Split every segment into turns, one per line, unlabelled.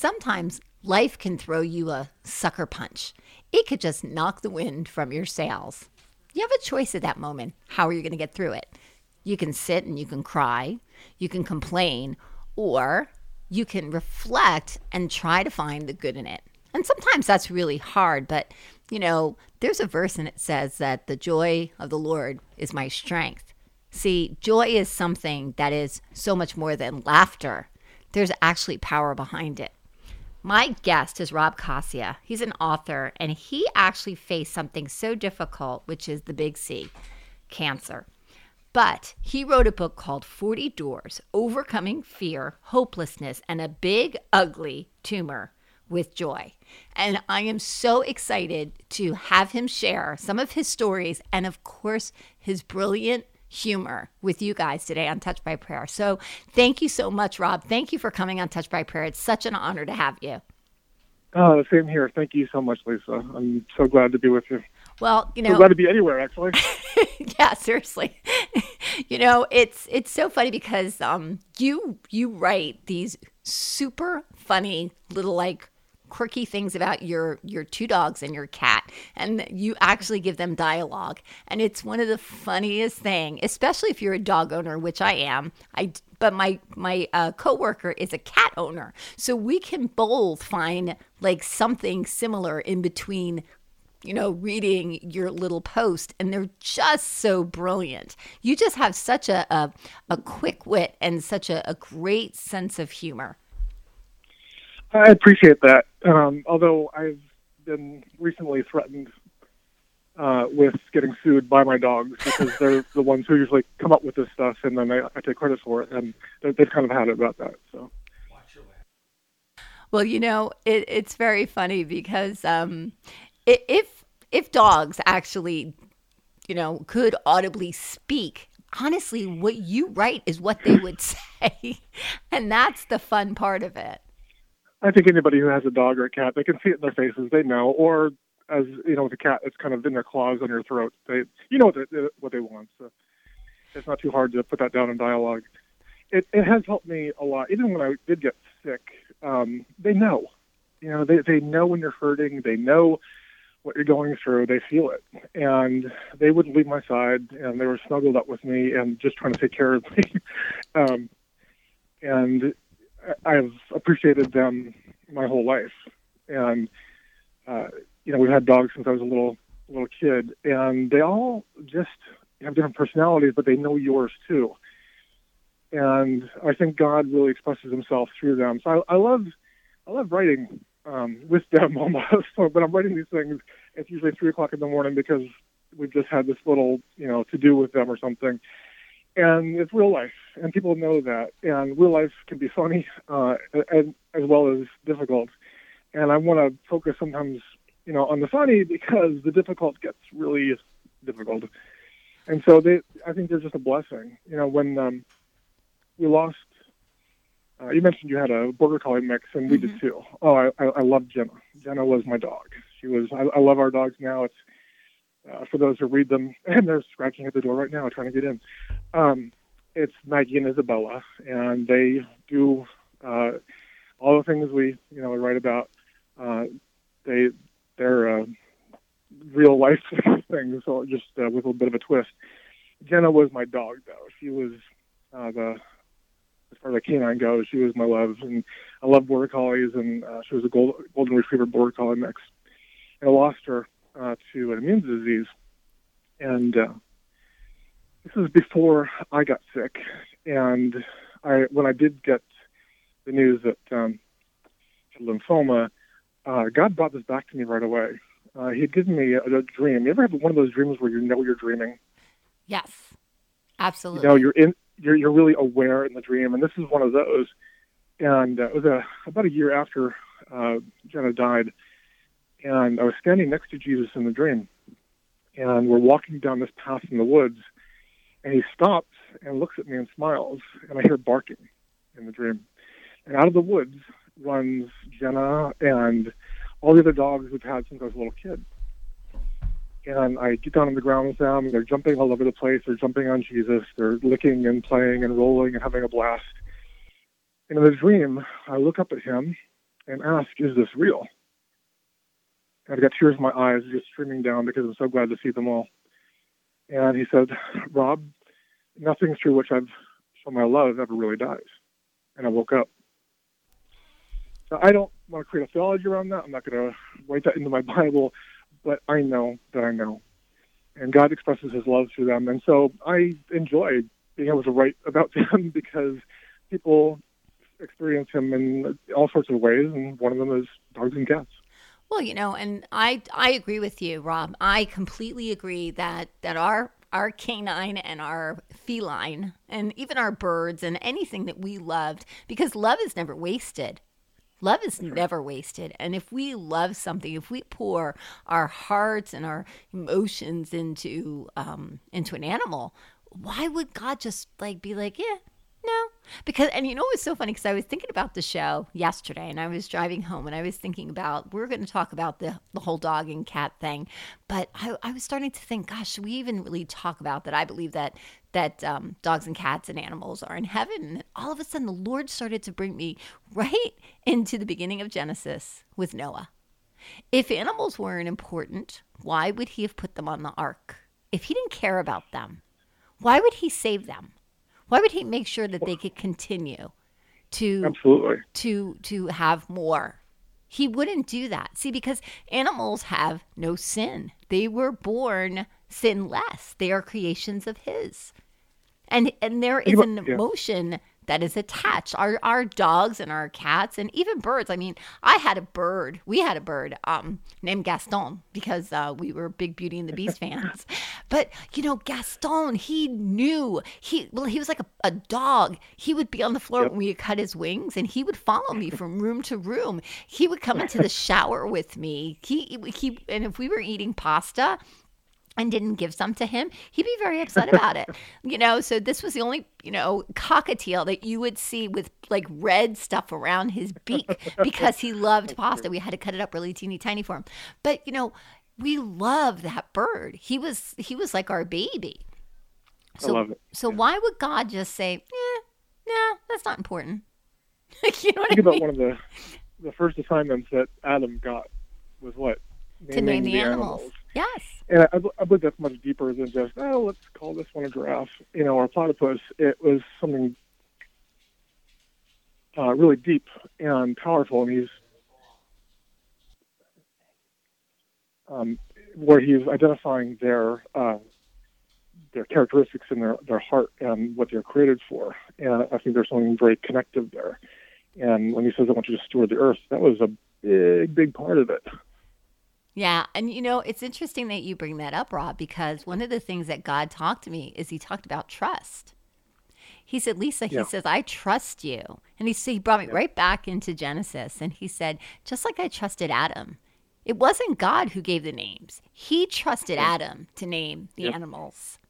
Sometimes life can throw you a sucker punch. It could just knock the wind from your sails. You have a choice at that moment. How are you going to get through it? You can sit and you can cry, you can complain, or you can reflect and try to find the good in it. And sometimes that's really hard, but you know, there's a verse and it says that the joy of the Lord is my strength. See, joy is something that is so much more than laughter. There's actually power behind it. My guest is Rob Coscia. He's an author, and he actually faced something so difficult, which is the big C cancer. But he wrote a book called 40 Doors Overcoming Fear, Hopelessness, and a Big, Ugly Tumor with Joy. And I am so excited to have him share some of his stories and, of course, his brilliant humor with you guys today on Touch by Prayer. So thank you so much, Rob. Thank you for coming on Touch by Prayer. It's such an honor to have you.
Oh, same here. Thank you so much, Lisa. I'm so glad to be with you.
Well, you know,
so glad to be anywhere, actually.
yeah, seriously. you know, it's it's so funny because um, you you write these super funny little like quirky things about your your two dogs and your cat and you actually give them dialogue. And it's one of the funniest thing especially if you're a dog owner which i am. I but my my uh, coworker is a cat owner. So we can both find like something similar in between you know reading your little post and they're just so brilliant. You just have such a a, a quick wit and such a, a great sense of humor
I appreciate that. Um, although I've been recently threatened uh, with getting sued by my dogs because they're the ones who usually come up with this stuff, and then I, I take credit for it, and they've kind of had it about that. So.
Well, you know, it, it's very funny because um, if if dogs actually, you know, could audibly speak, honestly, what you write is what they would say, and that's the fun part of it.
I think anybody who has a dog or a cat, they can see it in their faces. They know. Or as you know, with a cat, it's kind of in their claws on your throat. They, you know what they, what they want. So it's not too hard to put that down in dialogue. It it has helped me a lot. Even when I did get sick, um, they know. You know, they they know when you're hurting. They know what you're going through. They feel it, and they wouldn't leave my side, and they were snuggled up with me and just trying to take care of me. um, and I've appreciated them my whole life, and uh, you know we've had dogs since I was a little little kid, and they all just have different personalities, but they know yours too. And I think God really expresses Himself through them. So I, I love I love writing um, with them almost. So, but I'm writing these things. It's usually three o'clock in the morning because we've just had this little you know to do with them or something and it's real life, and people know that. And real life can be funny, uh, and as well as difficult. And I want to focus sometimes, you know, on the funny because the difficult gets really difficult. And so they, I think they're just a blessing. You know, when um, we lost, uh, you mentioned you had a border collie mix, and we mm-hmm. did too. Oh, I, I, I love Jenna. Jenna was my dog. She was. I, I love our dogs now. It's uh, for those who read them, and they're scratching at the door right now trying to get in. Um, it's Maggie and Isabella, and they do uh, all the things we you know write about. Uh, they they're uh, real life things, so just uh, with a little bit of a twist. Jenna was my dog, though. She was uh, the as far as the canine goes, she was my love, and I love border collies, and she was a gold, golden retriever border collie mix. And I lost her uh, to an immune disease, and uh, this was before I got sick. And I, when I did get the news that um, had lymphoma, uh, God brought this back to me right away. Uh, he had given me a, a dream. You ever have one of those dreams where you know you're dreaming?
Yes, absolutely.
You know, you're in, you're you're really aware in the dream, and this is one of those. And uh, it was a, about a year after uh, Jenna died and I was standing next to Jesus in the dream, and we're walking down this path in the woods, and he stops and looks at me and smiles, and I hear barking in the dream, and out of the woods runs Jenna and all the other dogs we've had since I was a little kid. And I get down on the ground with them, they're jumping all over the place. They're jumping on Jesus. They're licking and playing and rolling and having a blast. And in the dream, I look up at him, and ask, "Is this real?" And I got tears in my eyes, just streaming down because I'm so glad to see them all. And he said, "Rob, nothing through which I've shown my love ever really dies." And I woke up. So I don't want to create a theology around that. I'm not going to write that into my Bible, but I know that I know. And God expresses his love through them. And so I enjoy being able to write about them because people experience him in all sorts of ways, and one of them is dogs and cats.
Well, you know, and I I agree with you, Rob. I completely agree that that our our canine and our feline and even our birds and anything that we loved because love is never wasted. Love is never wasted. And if we love something, if we pour our hearts and our emotions into um, into an animal, why would God just like be like, yeah, no, because and you know it's so funny because I was thinking about the show yesterday and I was driving home and I was thinking about we are going to talk about the the whole dog and cat thing, but I, I was starting to think, gosh, should we even really talk about that? I believe that that um, dogs and cats and animals are in heaven. And all of a sudden, the Lord started to bring me right into the beginning of Genesis with Noah. If animals weren't important, why would He have put them on the ark? If He didn't care about them, why would He save them? Why would he make sure that they could continue to
absolutely
to to have more? He wouldn't do that. See, because animals have no sin. They were born sinless. They are creations of his. And and there is an emotion that is attached. Our our dogs and our cats and even birds. I mean, I had a bird. We had a bird um, named Gaston because uh, we were big Beauty and the Beast fans. But you know, Gaston, he knew he well, he was like a, a dog. He would be on the floor yep. when we cut his wings, and he would follow me from room to room. He would come into the shower with me. He he and if we were eating pasta, and didn't give some to him, he'd be very upset about it. You know, so this was the only, you know, cockatiel that you would see with like red stuff around his beak because he loved pasta. We had to cut it up really teeny tiny for him. But, you know, we love that bird. He was he was like our baby.
So, I love it.
So yeah. why would God just say, "Yeah, no, that's not important"? you know what
Think
I
about one of the the first assignments that Adam got was what
to name the, the animals. animals. Yes.
And I, I believe that's much deeper than just, oh, let's call this one a giraffe, you know, or a platypus. It was something uh, really deep and powerful, and he's um, where he's identifying their uh, their characteristics in their their heart and what they're created for. And I think there's something very connective there. And when he says, "I want you to steward the earth," that was a big, big part of it.
Yeah. And you know, it's interesting that you bring that up, Rob, because one of the things that God talked to me is he talked about trust. He said, Lisa, he yeah. says, I trust you. And he, he brought me yeah. right back into Genesis. And he said, just like I trusted Adam, it wasn't God who gave the names. He trusted yeah. Adam to name the animals.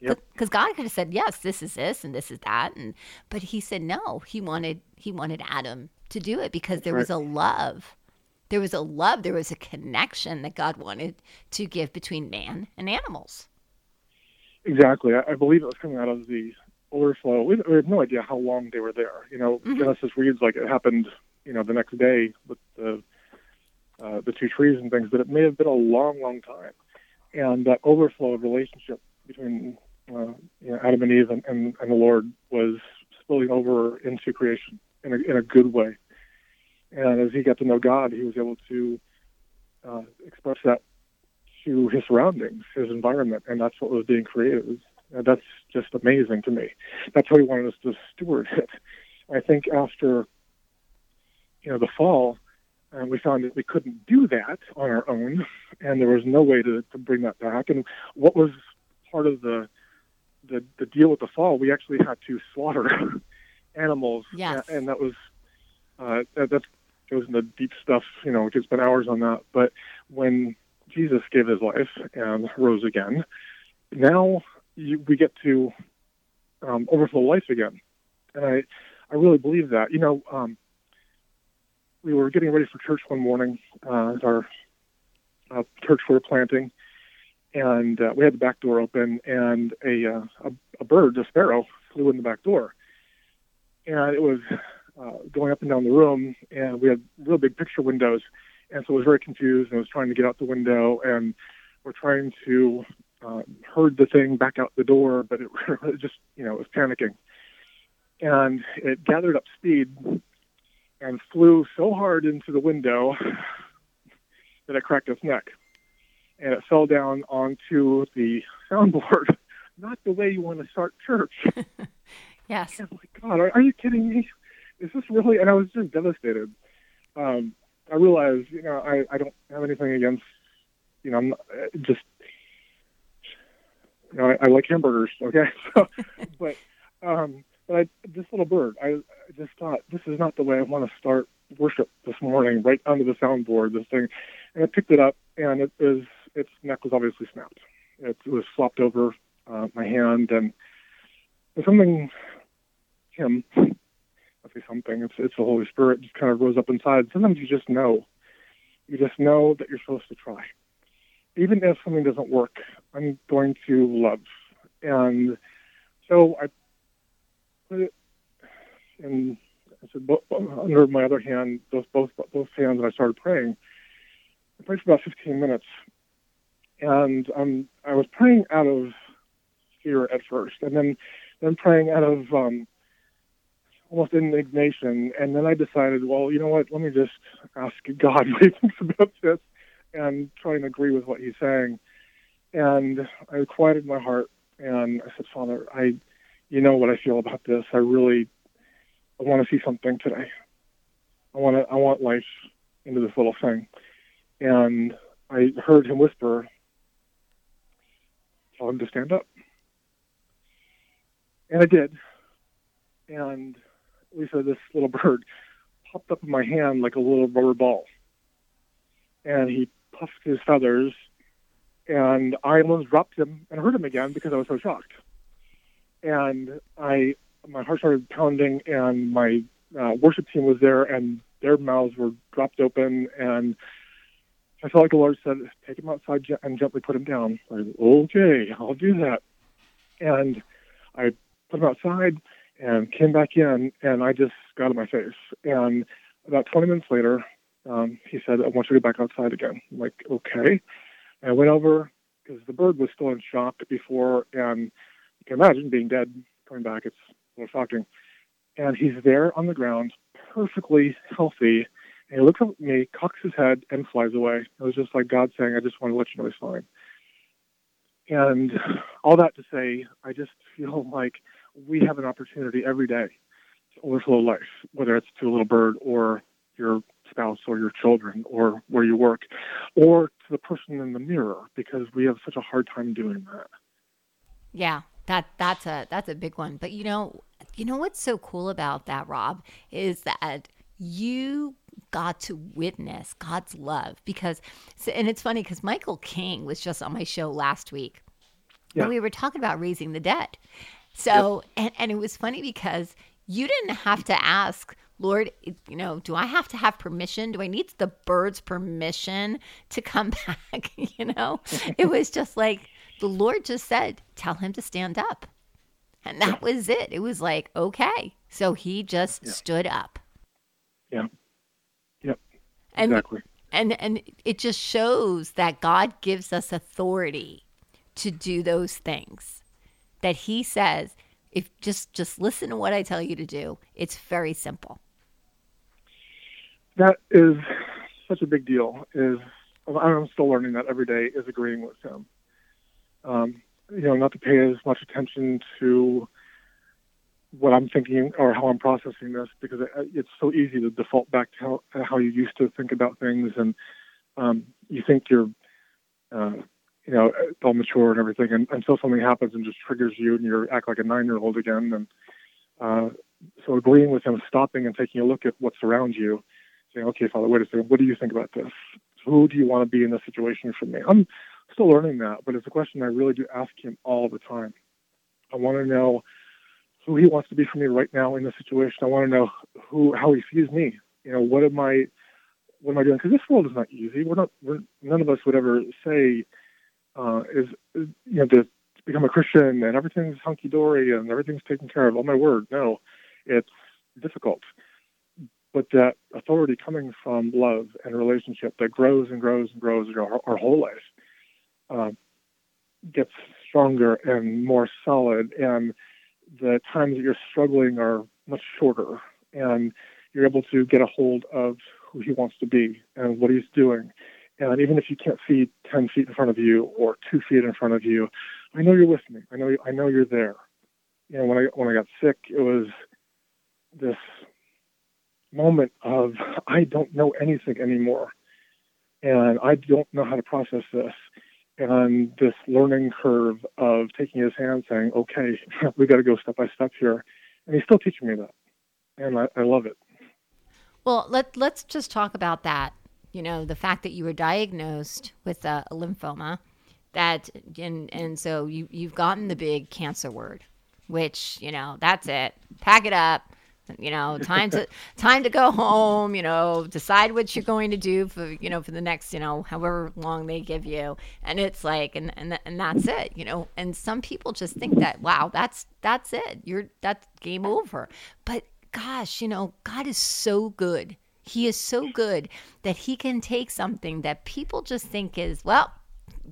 Because. God could have said, yes, this is this and this is that. And but he said no. He wanted he wanted Adam to do it because That's there right. was a love there was a love, there was a connection that God wanted to give between man and animals.
Exactly. I, I believe it was coming out of the overflow. We, we had no idea how long they were there. You know, mm-hmm. Genesis reads like it happened, you know, the next day with the uh, the two trees and things, but it may have been a long, long time. And that overflow of relationship between uh, you know, Adam and Eve and, and, and the Lord was spilling over into creation in a, in a good way. And as he got to know God, he was able to uh, express that to his surroundings, his environment, and that's what was being created. And that's just amazing to me. That's how he wanted us to steward it. I think after you know the fall, uh, we found that we couldn't do that on our own, and there was no way to, to bring that back. And what was part of the the, the deal with the fall, we actually had to slaughter animals,
yes.
and, and that was uh, that, that's goes into deep stuff. You know, we could spend hours on that. But when Jesus gave his life and rose again, now you, we get to um, overflow life again, and I, I really believe that. You know, um, we were getting ready for church one morning, uh, our uh, church we were planting, and uh, we had the back door open, and a, uh, a a bird, a sparrow, flew in the back door, and it was uh, going up and down the room, and we had real big picture windows, and so I was very confused and I was trying to get out the window, and we're trying to uh, herd the thing back out the door, but it, it just you know it was panicking, and it gathered up speed and flew so hard into the window that it cracked its neck, and it fell down onto the soundboard. Not the way you want to start church.
yes.
Oh my God, are, are you kidding me? Is this really? And I was just devastated. Um, I realized, you know, I, I don't have anything against, you know, I'm not, just, you know, I, I like hamburgers, okay? So, but, um, but I, this little bird, I, I just thought this is not the way I want to start worship this morning, right under the soundboard, this thing, and I picked it up, and it is its neck was obviously snapped. It was flopped over uh, my hand, and something, him, Something. It's it's the Holy Spirit just kind of rose up inside. Sometimes you just know, you just know that you're supposed to try, even if something doesn't work. I'm going to love, and so I put it in. I said under my other hand, both both both hands, and I started praying. I prayed for about 15 minutes, and um, I was praying out of fear at first, and then then praying out of um, almost indignation. And then I decided, well, you know what? Let me just ask God what He thinks about this, and try and agree with what He's saying. And I quieted my heart, and I said, Father, I, you know what I feel about this. I really, I want to see something today. I want to, I want life into this little thing. And I heard him whisper, tell him to stand up. And I did. And Lisa, this little bird popped up in my hand like a little rubber ball. And he puffed his feathers, and I almost dropped him and hurt him again because I was so shocked. And I, my heart started pounding, and my uh, worship team was there, and their mouths were dropped open, and I felt like the Lord said, "Take him outside and gently put him down." I said, "Okay, I'll do that." And I put him outside and came back in, and I just got in my face. And about 20 minutes later, um, he said, I want you to go back outside again. I'm like, okay. And I went over because the bird was still in shock before, and you can imagine being dead coming back. It's a little shocking. And he's there on the ground, perfectly healthy. And he looks at me, cocks his head, and flies away. It was just like God saying, I just want to let you know he's fine. And all that to say, I just feel like we have an opportunity every day to overflow life, whether it's to a little bird or your spouse or your children or where you work or to the person in the mirror because we have such a hard time doing that.
Yeah, that that's a that's a big one. But you know, you know what's so cool about that, Rob, is that you got to witness God's love because and it's funny because Michael King was just on my show last week. Yeah. And we were talking about raising the dead. So, yep. and, and it was funny because you didn't have to ask, Lord, you know, do I have to have permission? Do I need the bird's permission to come back? you know, it was just like the Lord just said, tell him to stand up. And that yeah. was it. It was like, okay. So he just yeah. stood up.
Yeah. Yep. And, exactly.
And and it just shows that God gives us authority to do those things that he says if just just listen to what I tell you to do. It's very simple.
That is such a big deal. Is I'm still learning that every day is agreeing with him. Um, you know, not to pay as much attention to what I'm thinking or how I'm processing this because it, it's so easy to default back to how, how you used to think about things, and um, you think you're uh, you know, all mature and everything, and until something happens and just triggers you, and you act like a nine-year-old again. And uh, so, agreeing with him, stopping and taking a look at what's around you, saying, "Okay, Father, wait a second. What do you think about this? Who do you want to be in this situation for me?" I'm still learning that, but it's a question I really do ask him all the time. I want to know who he wants to be for me right now in this situation. I want to know who how he sees me. You know, what am I, what am I doing? Because this world is not easy. We're not. We're, none of us would ever say uh, is, you know to become a Christian and everything's hunky dory and everything's taken care of. Oh my word, no, it's difficult. but that authority coming from love and relationship that grows and grows and grows our, our whole life uh, gets stronger and more solid, and the times that you're struggling are much shorter, and you're able to get a hold of who he wants to be and what he's doing. And even if you can't see 10 feet in front of you or two feet in front of you, I know you're with me. I know, I know you're there. You know, when I, when I got sick, it was this moment of I don't know anything anymore, and I don't know how to process this, and this learning curve of taking his hand, saying, "Okay, we got to go step by step here," and he's still teaching me that, and I, I love it.
Well, let let's just talk about that. You know, the fact that you were diagnosed with a, a lymphoma, that and and so you you've gotten the big cancer word, which you know that's it. Pack it up. You know time to time to go home you know decide what you're going to do for you know for the next you know however long they give you. And it's like and and, and that's it you know. And some people just think that wow that's that's it. You're that's game over. But gosh you know god is so good he is so good that he can take something that people just think is well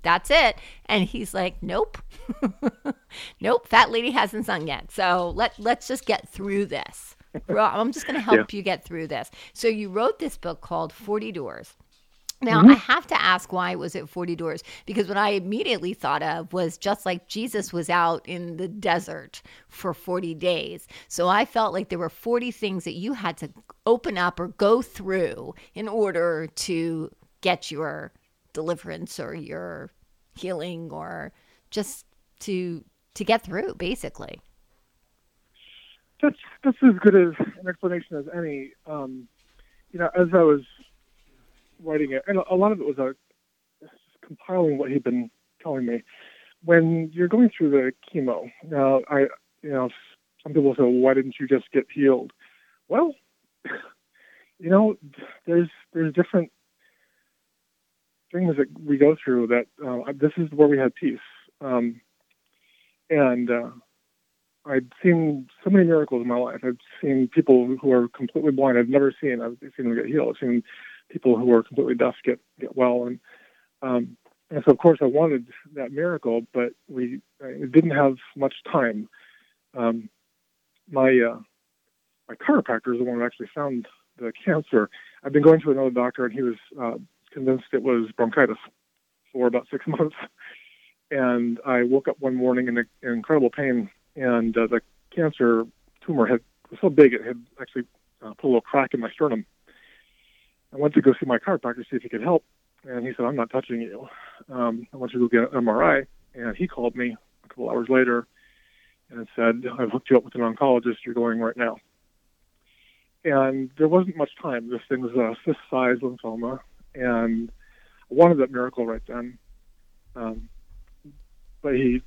that's it. And he's like, nope, nope, fat lady hasn't sung yet. So let, let's just get through this. I'm just going to help yeah. you get through this. So you wrote this book called 40 Doors. Now, mm-hmm. I have to ask why was it 40 doors? Because what I immediately thought of was just like Jesus was out in the desert for 40 days. So I felt like there were 40 things that you had to open up or go through in order to get your deliverance or your healing or just to to get through basically
that's that's as good as an explanation as any. Um, you know, as I was writing it, and a lot of it was a uh, compiling what he'd been telling me. When you're going through the chemo, now I, you know, some people say, "Why didn't you just get healed?" Well, you know, there's there's different things that we go through that uh, this is where we had peace, um, and uh, I'd seen so many miracles in my life. I've seen people who are completely blind. I've never seen. I've seen them get healed. I've seen people who are completely deaf get get well, and um, and so of course I wanted that miracle, but we didn't have much time. Um, my uh, my chiropractor is the one who actually found the cancer. I've been going to another doctor, and he was uh, convinced it was bronchitis for about six months. And I woke up one morning in, in incredible pain and uh, the cancer tumor had was so big it had actually uh, put a little crack in my sternum. I went to go see my chiropractor to see if he could help, and he said, "I'm not touching you. Um, I want you to go get an MRI." And he called me a couple hours later and said, "I've hooked you up with an oncologist. You're going right now." And there wasn't much time. This thing was a cyst-sized lymphoma, and I wanted that miracle right then. Um, but he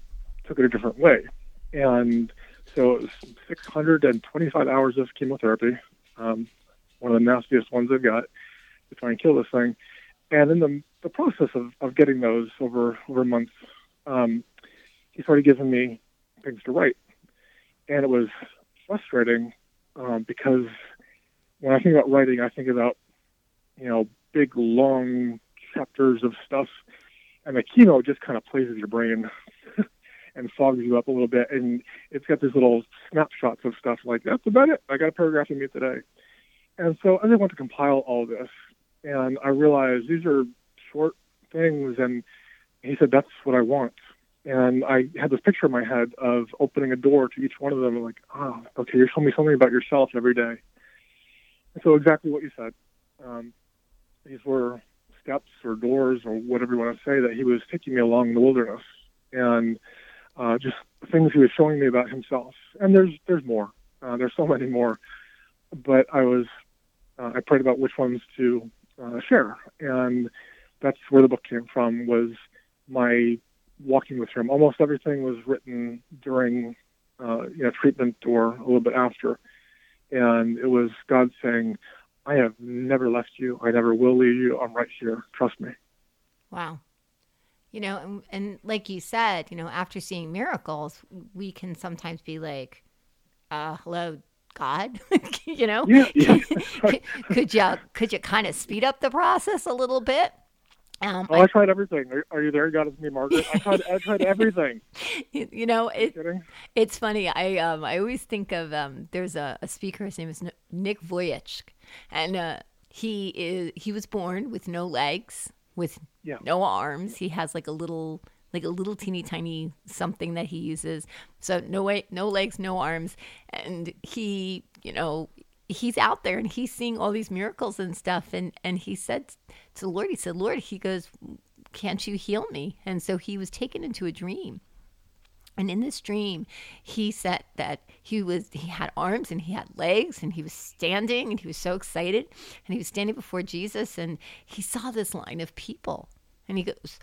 took it a different way and so it was 625 hours of chemotherapy, um, one of the nastiest ones I've got to try and kill this thing. And in the, the process of, of getting those over over months, um, he started giving me things to write, and it was frustrating um, because when I think about writing, I think about you know big long chapters of stuff, and the chemo just kind of plays with your brain and fogs you up a little bit. And it's got these little snapshots of stuff like, that's about it. I got a paragraph to meet today. And so as I want to compile all this. And I realized these are short things. And he said, that's what I want. And I had this picture in my head of opening a door to each one of them. I'm like, oh, okay, you're showing me something about yourself every day. And so exactly what you said. Um, these were steps or doors or whatever you want to say that he was taking me along the wilderness. And uh, just things he was showing me about himself. And there's there's more. Uh, there's so many more. But I was uh, I prayed about which ones to uh, share, and that's where the book came from. Was my walking with him. Almost everything was written during uh, you know treatment or a little bit after, and it was God saying, "I have never left you. I never will leave you. I'm right here. Trust me."
Wow you know and, and like you said you know after seeing miracles we can sometimes be like uh hello God? you know,
Yeah, yeah.
could you could you kind of speed up the process a little bit? Um,
Oh, I tried everything. Are, are you there? God, it's me, Margaret. I tried. I tried everything.
I, you know, it, It's funny. I um I always think of um there's a, a speaker. His name is Nick Vujicic, and uh, he is he was born with no legs, with
Yeah.
no arms. He has like a little like a little teeny tiny something that he uses. So no way, no legs, no arms, and he you know he's out there and he's seeing all these miracles and stuff. And and he said to the Lord, he said, Lord, he goes, can't you heal me? And so he was taken into a dream. And in this dream, he said that he was he had arms and he had legs and he was standing and he was so excited and he was standing before Jesus and he saw this line of people and he goes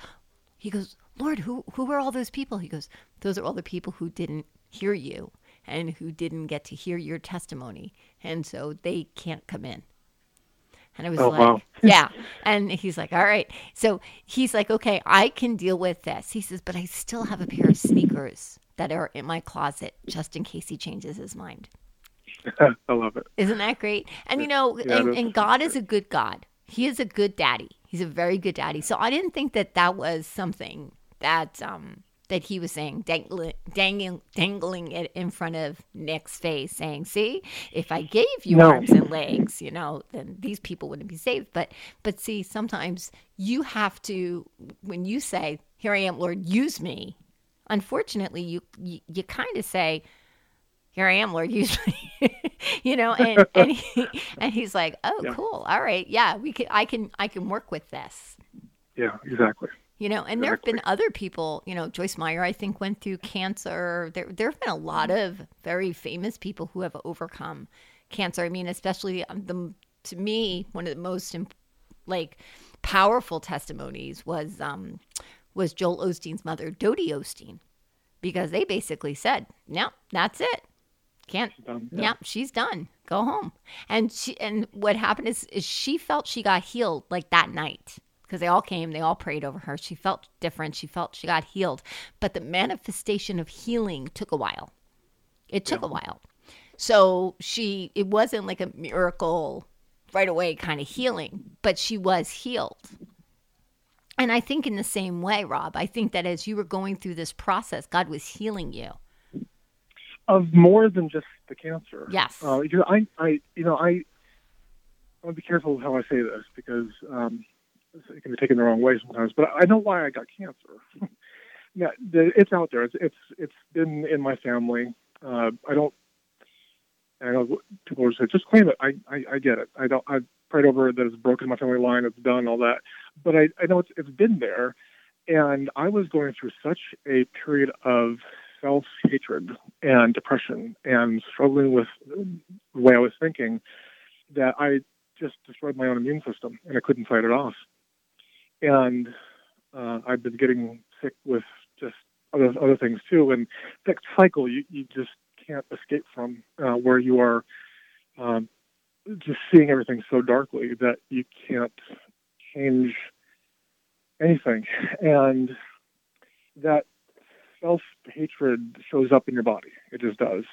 he goes, "Lord, who who were all those people?" He goes, "Those are all the people who didn't hear you and who didn't get to hear your testimony and so they can't come in." And I was
Oh,
like,
wow.
yeah. And he's like, all right. So he's like, okay, I can deal with this. He says, but I still have a pair of sneakers that are in my closet just in case he changes his mind.
I love it.
Isn't that great? And you know,
Yeah,
and, and God is a good God. He is a good daddy. He's a very good daddy. So I didn't think that that was something that um that he was saying, dangling, dangling, dangling it in front of Nick's face, saying, "See, if I gave you
No.
arms and legs, you know, then these people wouldn't be saved." But but see, sometimes you have to when you say, "Here I am, Lord, use me." Unfortunately, you you, you kind of say, here I am, Lord, use me. you know, and and, he, and he's like, oh,
Yeah.
cool, all right, yeah, we can, I can, I can work with this.
Yeah, exactly.
You know, and there have been other people. You know, Joyce Meyer, I think, went through cancer. There, there have been a lot of very famous people who have overcome cancer. I mean, especially um, the to me, one of the most like powerful testimonies was um was Joel Osteen's mother, Dodie Osteen, because they basically said, "No, that's it. Can't
done,
yeah.
yeah.
she's done. Go home. And she and what happened is is she felt she got healed like that night because they all came, they all prayed over her. She felt different. She felt she got healed, but the manifestation of healing took a while. It took a while. So she it wasn't like a miracle right away kind of healing, but she was healed. And I think in the same way, Rob, I think that as you were going through this process, God was healing you.
Of more than just the cancer.
Yes.
Uh, you know, I, I, you know, I, I want to be careful how I say this because um, it can be taken the wrong way sometimes. But I know why I got cancer. yeah, the, it's out there. It's it's it's been in my family. Uh, I don't. I know people are saying, just claim it. I, I, I get it. I don't. I've prayed over that it's broken my family line. It's done. All that. But I, I know it's it's been there, and I was going through such a period of self hatred and depression and struggling with the way I was thinking that I just destroyed my own immune system and I couldn't fight it off. And uh, I've been getting sick with just other other things too. And that cycle you, you just can't escape from, uh, where you are um, just seeing everything so darkly that you can't change anything. And that self hatred shows up in your body. It just does.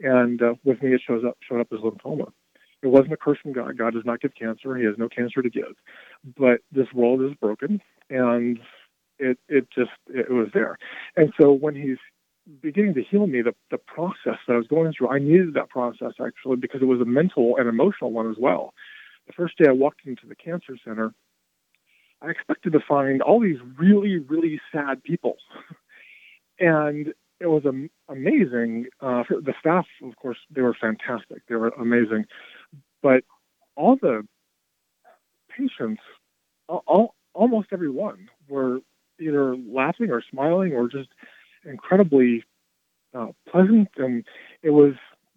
And uh, with me, it shows up showed up as lymphoma. It wasn't a curse from God. God does not give cancer. He has no cancer to give. But this world is broken, and it it just it was there. And so when he's beginning to heal me, the the process that I was going through, I needed that process actually because it was a mental and emotional one as well. The first day I walked into the cancer center, I expected to find all these really really sad people. and it was am- amazing. Uh, the staff, of course, they were fantastic. They were amazing, but all the patients, all, almost everyone, were either laughing or smiling or just incredibly uh, pleasant, and it was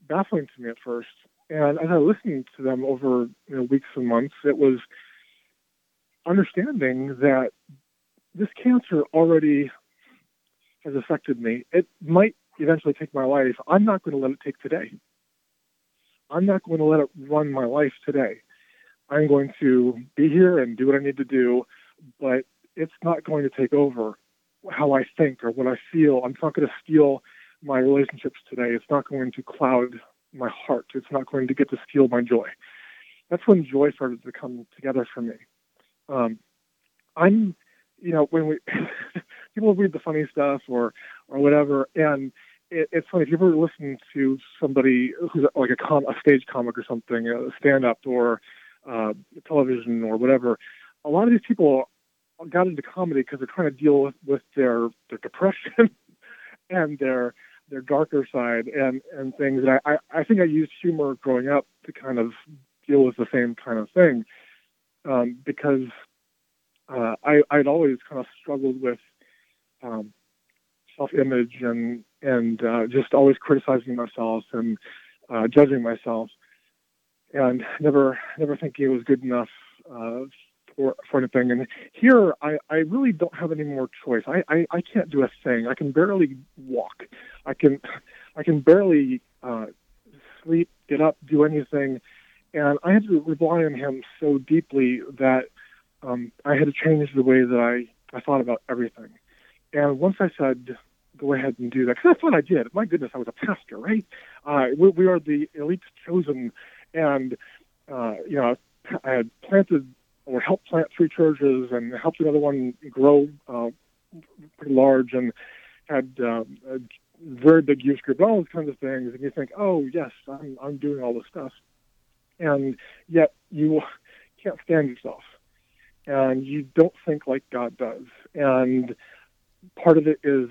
baffling to me at first. And as I listened to them over you know, weeks and months, it was understanding that this cancer already has affected me. It might eventually take my life. I'm not going to let it take today. I'm not going to let it run my life today. I'm going to be here and do what I need to do, but it's not going to take over how I think or what I feel. I'm not going to steal my relationships today. It's not going to cloud my heart. It's not going to get to steal my joy. That's when joy started to come together for me. Um, I'm, you know, when we people read the funny stuff or or whatever, and it, it's funny if you ever listen to somebody who's like a com a stage comic or something, a stand up or uh, television or whatever. A lot of these people got into comedy because they're trying to deal with, with their their depression and their their darker side and and things. And I I think I used humor growing up to kind of deal with the same kind of thing um, because uh, I I'd always kind of struggled with um, self-image and and uh, just always criticizing myself and uh, judging myself and never never thinking it was good enough uh, for for anything. And here, I I really don't have any more choice. I I, I can't do a thing. I can barely walk. I can I can barely uh, sleep, get up, do anything, and I had to rely on him so deeply that um, I had to change the way that I I thought about everything. And once I said, go ahead and do that, because that's what I did. My goodness, I was a pastor, right? Uh, we, we are the elite chosen and uh, you know, I had planted or helped plant three churches and helped another one grow uh, pretty large and had uh, a very big youth group and all those kinds of things. And you think, oh yes, I'm I'm doing all this stuff, and yet you can't stand yourself, and you don't think like God does. And part of it is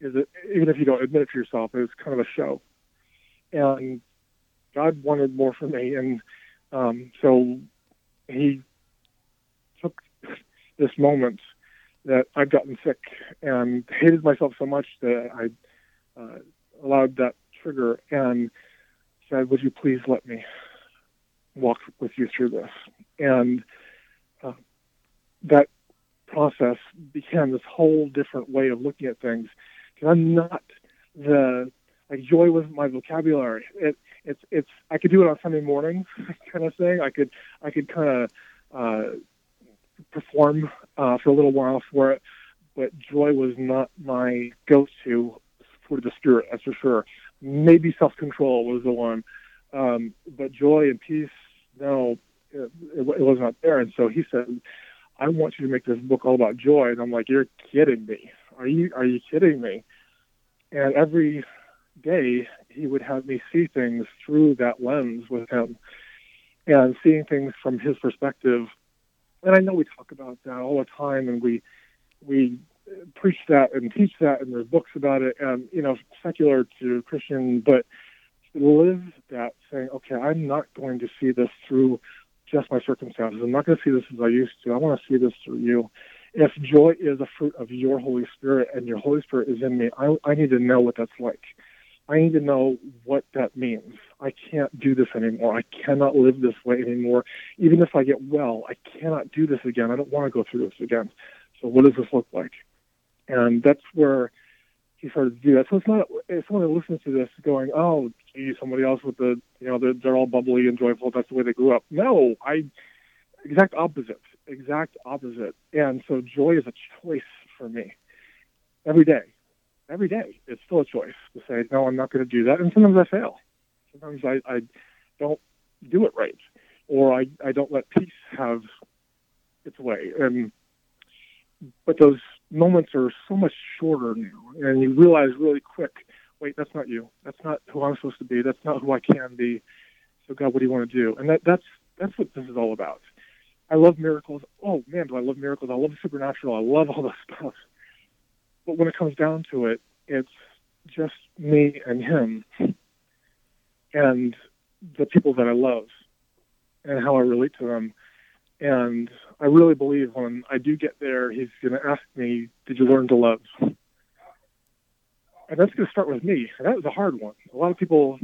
is it even if you don't admit it to yourself, it's kind of a show. And God wanted more for me, and um, so He took this moment that I'd gotten sick and hated myself so much that I uh, allowed that trigger and said, "Would you please let me walk with you through this?" And uh, that process began this whole different way of looking at things. Because I'm not the like joy wasn't my vocabulary. It it's it's I could do it on Sunday mornings kind of thing. I could I could kind of uh, perform uh, for a little while for it, but joy was not my go-to for the spirit. That's for sure. Maybe self-control was the one, um, but joy and peace, no, it, it was not there. And so he said, "I want you to make this book all about joy." And I'm like, "You're kidding me? Are you are you kidding me?" And every day, he would have me see things through that lens with him and seeing things from his perspective. And I know we talk about that all the time and we, we preach that and teach that and there's books about it and, you know, secular to Christian, but live that saying, okay, I'm not going to see this through just my circumstances. I'm not going to see this as I used to. I want to see this through you. If joy is a fruit of your Holy Spirit and your Holy Spirit is in me, I, I need to know what that's like. I need to know what that means. I can't do this anymore. I cannot live this way anymore. Even if I get well, I cannot do this again. I don't want to go through this again. So what does this look like? And that's where he started to do that. So it's not if someone listens to this going, "Oh, gee, somebody else with the you know they're, they're all bubbly and joyful. That's the way they grew up." No, I exact opposite, exact opposite. And so joy is a choice for me every day every day. It's still a choice to say, no, I'm not going to do that. And sometimes I fail. Sometimes I, I don't do it right, or I, I don't let peace have its way. And but those moments are so much shorter now, and you realize really quick, wait, that's not you. That's not who I'm supposed to be. That's not who I can be. So God, what do you want to do? And that that's that's what this is all about. I love miracles. Oh man, do I love miracles? I love the supernatural. I love all this stuff. But when it comes down to it, it's just me and him and the people that I love and how I relate to them. And I really believe when I do get there, he's going to ask me, Did you learn to love? And that's going to start with me. And that was a hard one. A lot of people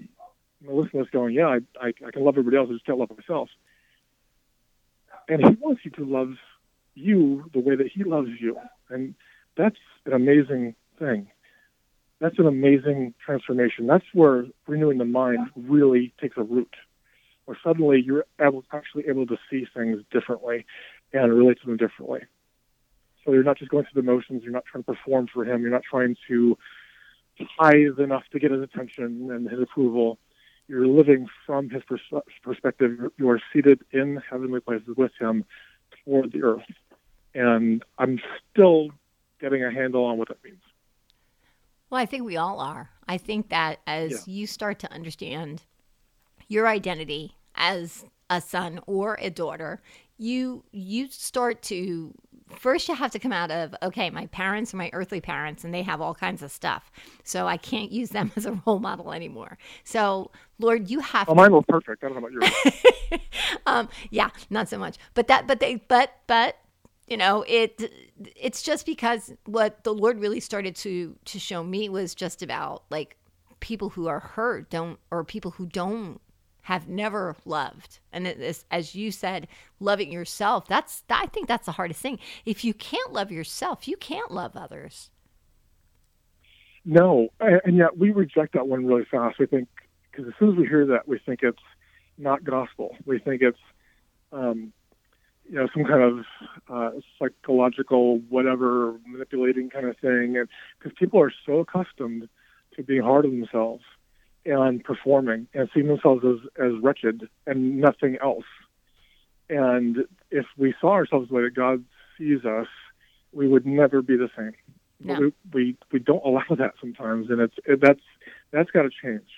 listen to this going, Yeah, I, I, I can love everybody else, I just can't love myself. And he wants you to love you the way that he loves you. And that's an amazing thing. That's an amazing transformation. That's where renewing the mind really takes a root, where suddenly you're able, actually able to see things differently and relate to them differently. So you're not just going through the motions. You're not trying to perform for him. You're not trying to tithe enough to get his attention and his approval. you're living from his pers- perspective. You are seated in heavenly places with him toward the earth. And I'm still getting a handle on what that means.
Well, I think we all are. I think that as yeah. you start to understand your identity as a son or a daughter, you you start to first you have to come out of okay my parents are my earthly parents and they have all kinds of stuff. So i can't use them as a role model anymore. So lord you have
well, to... mine was perfect. I don't know about yours.
Um, yeah not so much. But that but they but but you know it it's just because what the lord really started to to show me was just about like people who are hurt don't or people who don't have never loved. And as you said, loving yourself, that's, I think that's the hardest thing. If you can't love yourself, you can't love others.
No. And yet we reject that one really fast. We think, because as soon as we hear that, we think it's not gospel. We think it's, um, you know, some kind of uh, psychological, whatever, manipulating kind of thing. Because people are so accustomed to being hard on themselves and performing and seeing themselves as, as wretched and nothing else. And if we saw ourselves the way that God sees us, we would never be the same.
No.
We, we we don't allow that sometimes, and it's it, that's that's got to change.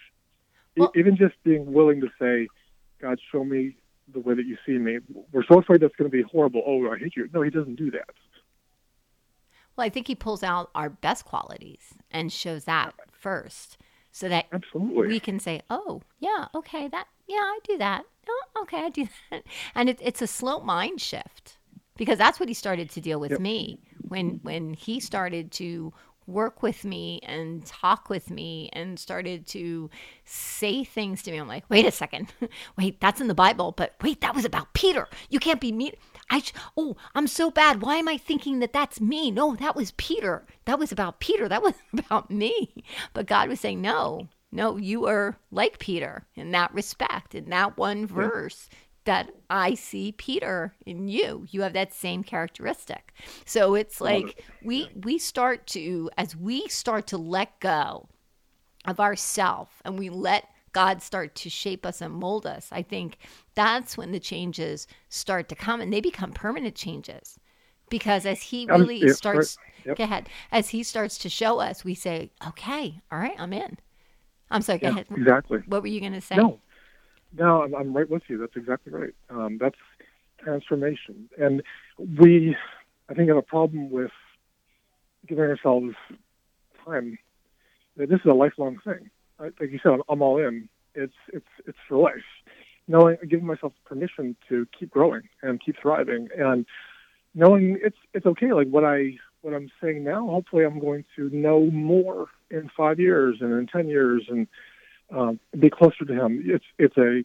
Well,
Even just being willing to say, "God, show me the way that you see me." We're so afraid that's going to be horrible. Oh, I hate you. No, He doesn't do that.
Well, I think He pulls out our best qualities and shows that first so that
Absolutely.
we can say, "Oh, yeah, okay, that yeah, I do that. Oh, okay, I do that." And it, it's a slow mind shift because that's what he started to deal with
yep.
me when when he started to work with me and talk with me and started to say things to me. I'm like, wait a second, wait, that's in the Bible, but wait, that was about Peter. You can't be me. I oh, I'm so bad. Why am I thinking that that's me? No, that was Peter. That was about Peter. That was about me. But God was saying, no, no, you are like Peter in that respect, in that one verse. Yeah. That I see Peter in you. You have that same characteristic. So it's like we we start to as we start to let go of ourself and we let God start to shape us and mold us, I think that's when the changes start to come and they become permanent changes. Because as he really um, starts, yep. go ahead, as he starts to show us, we say, okay, all right, I'm in. I'm sorry, go
yeah,
ahead.
Exactly.
What were you going to say?
No, no, I'm, I'm right with you. That's exactly right. Um, that's transformation. And we, I think, have a problem with giving ourselves time. This is a lifelong thing like you said, I'm, all in. It's it's it's for life. Knowing, giving myself permission to keep growing and keep thriving, and knowing it's it's okay. Like what I what I'm saying now, hopefully, I'm going to know more in five years and in ten years, and um, be closer to Him. It's it's a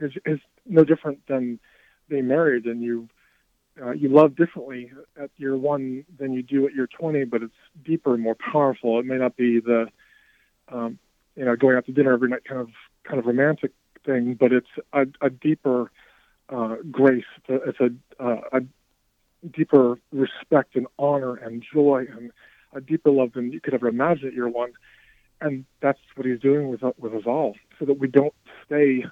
it's, it's no different than being married, and you uh, you love differently at year one than you do at year 20, but it's deeper, and more powerful. It may not be the um, you know, going out to dinner every night kind of kind of romantic thing, but it's a, a deeper uh, grace. It's a, uh, a deeper respect and honor and joy and a deeper love than you could ever imagine at year one. And that's what he's doing with with us all, so that we don't stay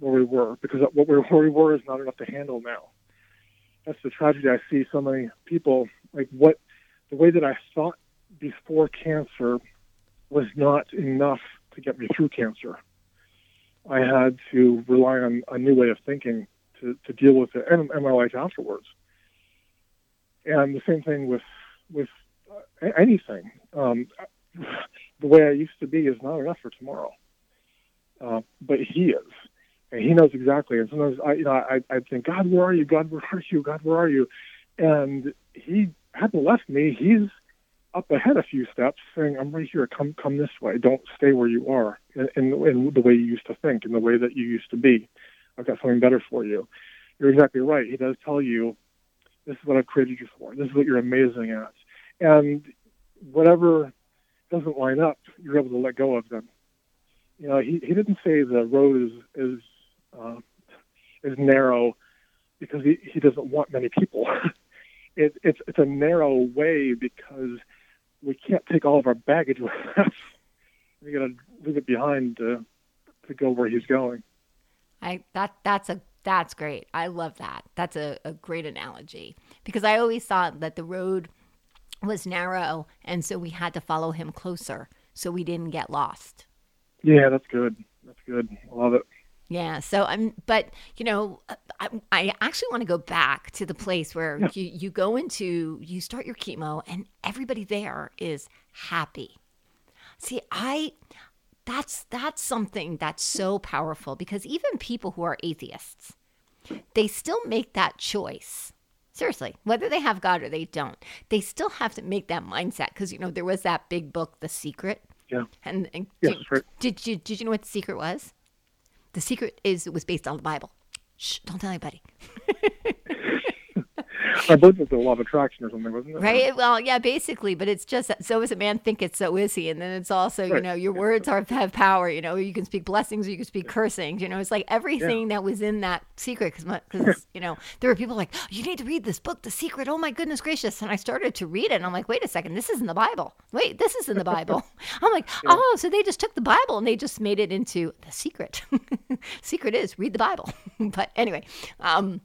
where we were, because what we where we were is not enough to handle now. That's the tragedy. I see so many people like what the way that I thought before cancer was not enough to get me through cancer. I had to rely on a new way of thinking to, to deal with it and, and my life afterwards. And the same thing with with uh, anything. Um, the way I used to be is not enough for tomorrow. Uh, but he is, and he knows exactly. And sometimes I, you know, I, I think, God, where are you? God, where are you? God, where are you? And he hadn't left me. He's up ahead a few steps, saying, "I'm right here. Come, come this way. Don't stay where you are in, in, in the way you used to think, in the way that you used to be. I've got something better for you." You're exactly right. He does tell you, "This is what I've created you for. This is what you're amazing at." And whatever doesn't line up, you're able to let go of them. You know, he he didn't say the road is is uh, is narrow because he he doesn't want many people. it, it's it's a narrow way because we can't take all of our baggage with us. We got to leave it behind to to go where he's going.
I that that's a that's great. I love that. That's a, a great analogy because I always thought that the road was narrow and so we had to follow him closer so we didn't get lost.
Yeah, that's good. That's good. I love it.
Yeah. So I'm, but you know, I, I actually want to go back to the place where
Yeah.
you, you go into, you start your chemo and everybody there is happy. See, I, that's, that's something that's so powerful because even people who are atheists, they still make that choice. Seriously, whether they have God or they don't, they still have to make that mindset because you know there was that big book, The Secret,
Yeah.
and, and
Yes,
did,
right.
did you did you know what the secret was? The secret is it was based on the Bible. Shh, don't tell anybody.
I believe it's a law of attraction or something, wasn't it?
Right? Well, yeah, basically, but it's just so is a man think thinketh, so is he. And then it's also, you know, your words are have power. You know, you can speak blessings or you can speak cursings. You know, it's like everything that was in that secret. Because, you know, there were people like, you need to read this book, The Secret. Oh my goodness gracious! And I started to read it, and I'm like, wait a second, this isn't the Bible. Wait, this is in the Bible. I'm like, oh, so they just took the Bible and they just made it into the secret. secret is read the Bible. but anyway, um,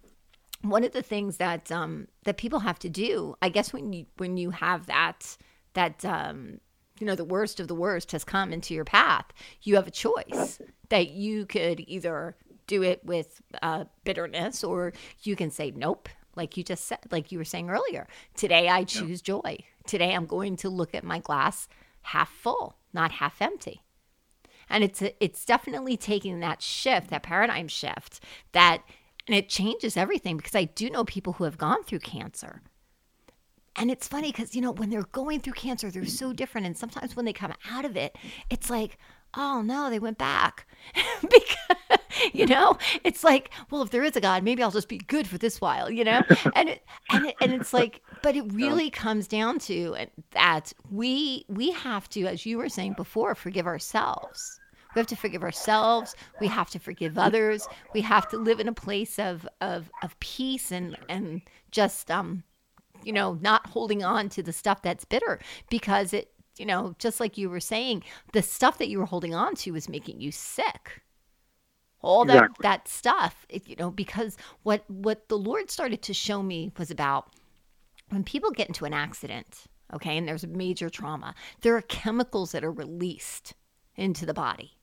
one of the things that um, that people have to do, I guess, when you when you have that that um, you know the worst of the worst has come into your path, you have a choice that you could either do it with uh, bitterness or you can say nope, like you just said, like you were saying earlier. Today I choose joy. Today I'm going to look at my glass half full, not half empty and it's it's definitely taking that shift that paradigm shift that and it changes everything because i do know people who have gone through cancer. And it's funny because you know when they're going through cancer they're so different. And sometimes when they come out of it it's like oh no they went back. Because you know it's like well if there is a god maybe i'll just be good for this while you know? And it, and it, and it's like but it really comes down to that we we have to as you were saying before forgive ourselves we have to forgive ourselves. We have to forgive others. We have to live in a place of of of peace and and just um you know not holding on to the stuff that's bitter because it you know just like you were saying the stuff that you were holding on to is making you sick. All that
Exactly.
that stuff you know because what what the lord started to show me was about when people get into an accident okay and there's a major trauma there are chemicals that are released into the body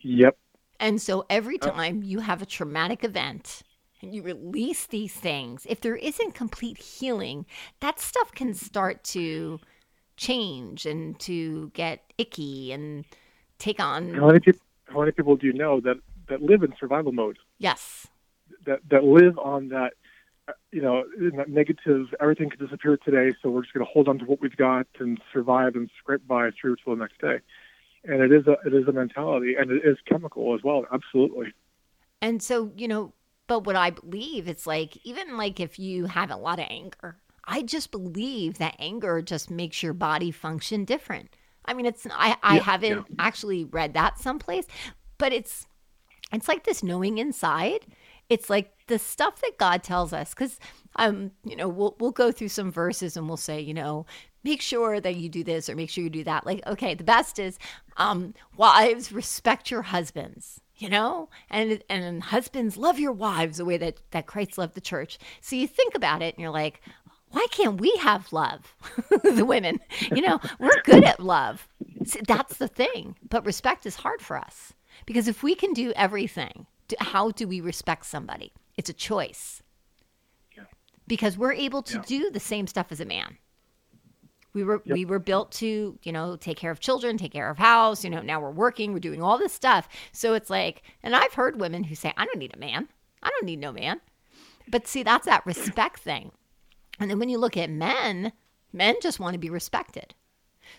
Yep.
and so every time you have a traumatic event and you release these things, if there isn't complete healing, that stuff can start to change and to get icky and take on.
How many people? How many people do you know that that live in survival mode?
Yes.
That that live on that. uh, You know, in that negative. Everything could disappear today, so we're just going to hold on to what we've got and survive and scrape by through till the next day. And it is a it is a mentality, and it is chemical as well. Absolutely.
And so, you know, but what I believe, it's like, even like if you have a lot of anger, I just believe that anger just makes your body function different. I mean, it's, I, I
Yeah,
haven't actually read that someplace, but it's, it's like this knowing inside. It's like the stuff that God tells us, because, um, you know, we'll, we'll go through some verses and we'll say, you know, make sure that you do this or make sure you do that. Like, okay, the best is, um, wives, respect your husbands you know? And and husbands love your wives the way that that christ loved the church. So you think about it and you're like why can't we have love? The women you know? We're good at love. That's the thing. But respect is hard for us because if we can do everything how do we respect somebody? It's a choice.
Yeah.
because we're able to
Yeah.
do the same stuff as a man we were
Yep.
we were built to you know take care of children take care of house you know now we're working we're doing all this stuff so it's like and i've heard women who say i don't need a man i don't need no man but see that's that respect thing and then when you look at men men just want to be respected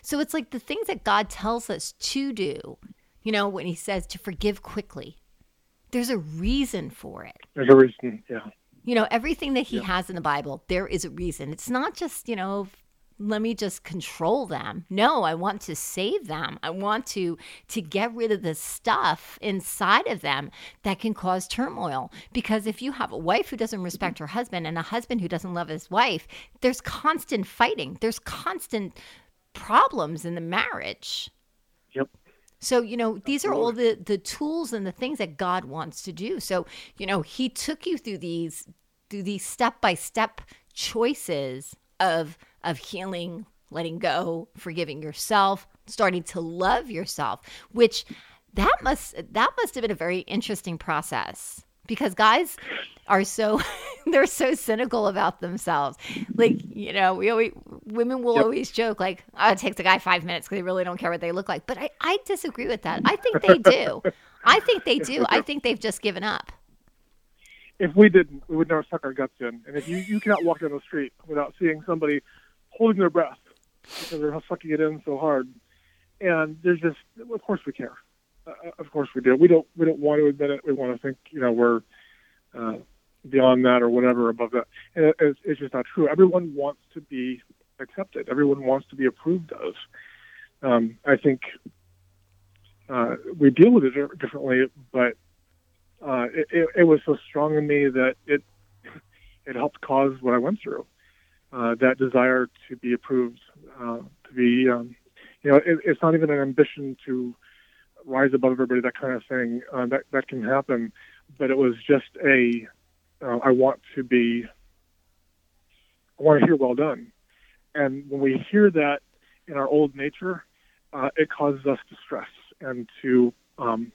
so it's like the things that god tells us to do you know when he says to forgive quickly there's a reason for it
There's a reason. Yeah.
you know everything that he
Yeah.
has in the bible there is a reason it's not just you know let me just control them. No i want to save them. I want to to get rid of the stuff inside of them that can cause turmoil. Because if you have a wife who doesn't respect her husband and a husband who doesn't love his wife there's constant fighting. There's constant problems in the marriage.
Yep.
So, you know, these are all the the tools and the things that God wants to do. So, you know, he took you through these through these step-by-step choices of of healing, letting go, forgiving yourself, starting to love yourself, which that must that must have been a very interesting process because guys are so they're so cynical about themselves. Like, you know, we always women will yep. always joke like, oh, it takes a guy five minutes because they really don't care what they look like. But I, I disagree with that. I think they do. I think they do. I think they've just given up.
If we didn't, we would never suck our guts in. And if you, you cannot walk down the street without seeing somebody holding their breath because they're sucking it in so hard. And there's just, of course we care. Uh, of course we do. We don't, we don't want to admit it. We want to think, you know, we're, uh, beyond that or whatever above that. And it's, it's just not true. Everyone wants to be accepted. Everyone wants to be approved of. Um, I think uh, we deal with it differently, but uh, it, it, it, was so strong in me that it it helped cause what I went through. Uh, that desire to be approved, uh, to be, um, you know, it, it's not even an ambition to rise above everybody, that kind of thing. Uh, that that can happen, but it was just a uh, I want to be, I want to hear well done. And when we hear that in our old nature, uh, it causes us to stress and to, um,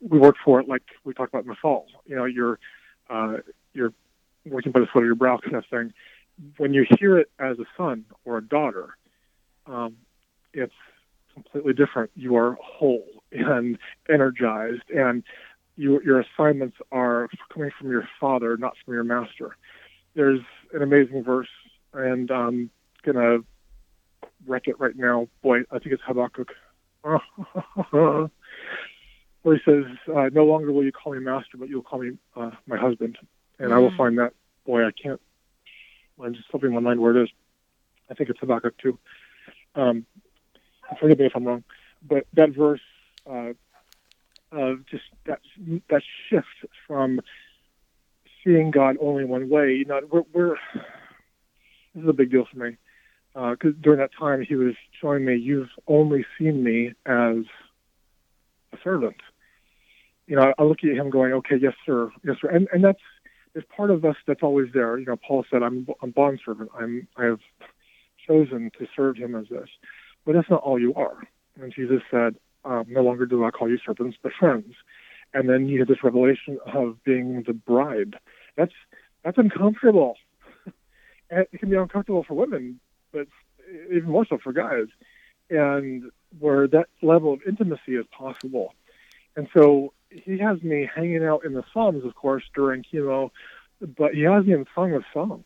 we work for it like we talked about in the fall. You know, you're, uh, you're working by the sweat of your brow kind of thing. When you hear it as a son or a daughter, um, it's completely different. You are whole and energized and you, your assignments are coming from your father, not from your master. There's an amazing verse, and I'm gonna wreck it right now. Boy, I think it's Habakkuk, where he says, uh, "No longer will you call me master, but you'll call me uh, my husband." And mm. I will mm. find that. Boy, I can't. I'm just slipping my mind where it is. I think it's Habakkuk too. Um, forgive me if I'm wrong, but that verse uh, of just that that shift from seeing God only one way. You know, we're, we're this is a big deal for me because uh, during that time he was showing me, "You've only seen me as a servant." You know, I, I look at him going, "Okay, yes, sir, yes, sir," and and that's there's part of us that's always there. You know, Paul said, "I'm I'm bond servant. I'm I have chosen to serve him as this," but that's not all you are. And Jesus said, um, no longer do I call you servants, but friends. And then you have this revelation of being the bride. That's that's uncomfortable. it can be uncomfortable for women, but even more so for guys. And where that level of intimacy is possible. And so he has me hanging out in the Psalms, of course, during chemo, but he has me in Song of Songs.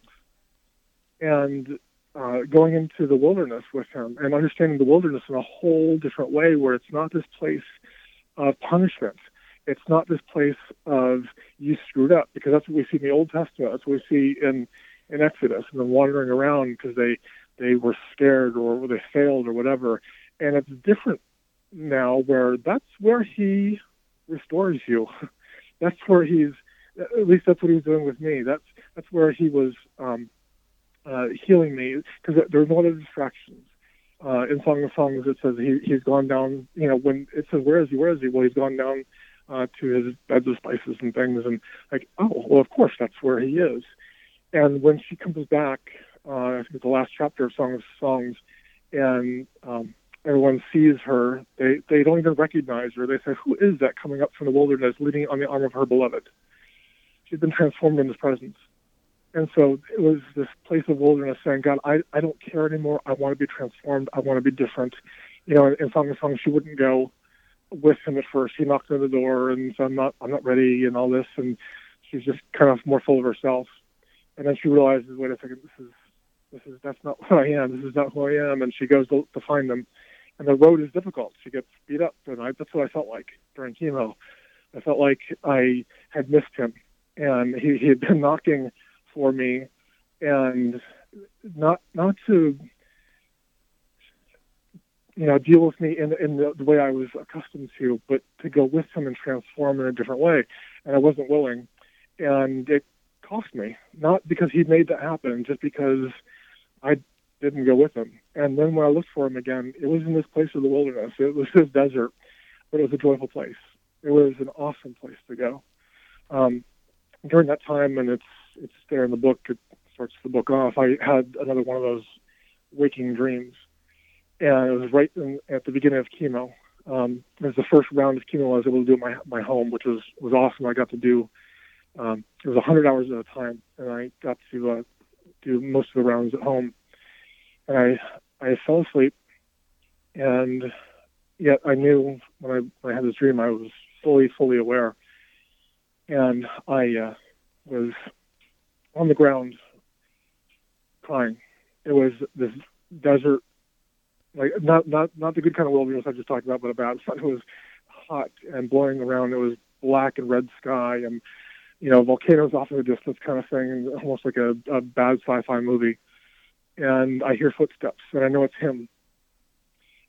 And uh, going into the wilderness with him and understanding the wilderness in a whole different way where it's not this place of punishment. It's not this place of you screwed up because that's what we see in the Old Testament. That's what we see in, in Exodus and then wandering around because they, they were scared or they failed or whatever. And it's different now where that's where he restores you. that's where he's, at least that's what he was doing with me. That's, that's where he was, um, uh, healing me because there's a lot of distractions. Uh, in Song of Songs, it says he, he's gone down, you know, when it says, where is he, where is he? Well, he's gone down uh, to his beds of spices and things. And like, oh, well, of course, that's where he is. And when she comes back, uh, I think it's the last chapter of Song of Songs, and um, everyone sees her, they, they don't even recognize her. They say, who is that coming up from the wilderness leaning on the arm of her beloved? She's been transformed in his presence. And so it was this place of wilderness saying, God, I, I don't care anymore. I want to be transformed. I want to be different. You know, in, in Song of Songs, she wouldn't go with him at first. He knocked on the door and said, I'm not, I'm not ready and all this. And she's just kind of more full of herself. And then she realizes, wait a second, this is, this is, that's not who I am. This is not who I am. And she goes to, to find them. And the road is difficult. She gets beat up. And I, that's what I felt like during chemo. I felt like I had missed him. And he, he had been knocking for me, and not not to you know deal with me in in the, the way I was accustomed to, but to go with him and transform in a different way. And I wasn't willing, and it cost me not because he made that happen, just because I didn't go with him. And then when I looked for him again, it was in this place of the wilderness. It was this desert, but it was a joyful place. It was an awesome place to go. Um, during that time, and it's it's there in the book. It starts the book off. I had another one of those waking dreams, and it was right in, at the beginning of chemo. Um, it was the first round of chemo I was able to do at my my home, which was was awesome. I got to do um, it was 100 hours at a time, and I got to uh, do most of the rounds at home. And I I fell asleep, and yet I knew when I when I had this dream, I was fully fully aware, and I uh, was on the ground crying. It was this desert, like not not not the good kind of wilderness I just talked about, but about. It was hot and blowing around. It was black and red sky and you know volcanoes off in the distance kind of thing, almost like a, a bad sci-fi movie. And I hear footsteps, and I know it's him.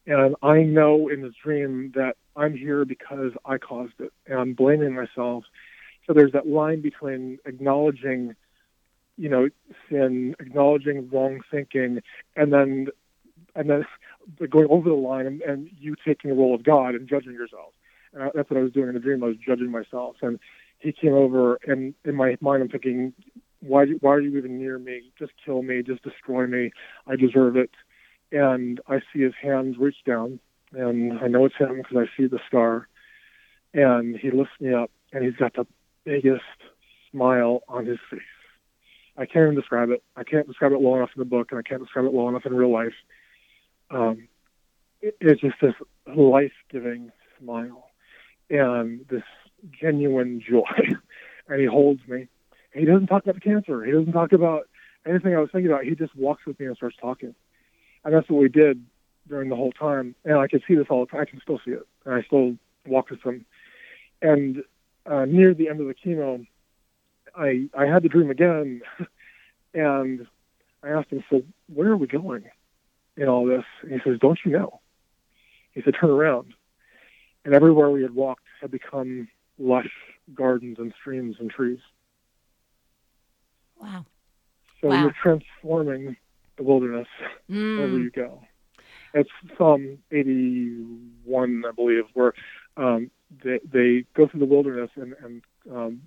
And I know in this dream that I'm here because I caused it, and I'm blaming myself. So there's that line between acknowledging you know, sin, acknowledging wrong thinking, and then and then going over the line and, and you taking the role of God and judging yourself. And that's what I was doing in the dream. I was judging myself, and he came over, and in my mind, I'm thinking, why why are you even near me? Just kill me, just destroy me. I deserve it. And I see his hands reach down, and I know it's him because I see the scar. And he lifts me up, and he's got the biggest smile on his face I can't even describe it. I can't describe it well enough in the book, and I can't describe it well enough in real life. Um, it, it's just this life-giving smile and this genuine joy. and he holds me. He doesn't talk about the cancer. He doesn't talk about anything I was thinking about. He just walks with me and starts talking. And that's what we did during the whole time. And I could see this all the time. I can still see it. And I still walk with him. And uh, near the end of the chemo, I I had the dream again, and I asked him, "So where are we going in all this?" And he says, "Don't you know?" He said, "Turn around," and everywhere we had walked had become lush gardens and streams and trees.
Wow!
So
wow.
you're transforming the wilderness
mm.
wherever you go. It's Psalm 81, I believe, where um, they, they go through the wilderness and, and um,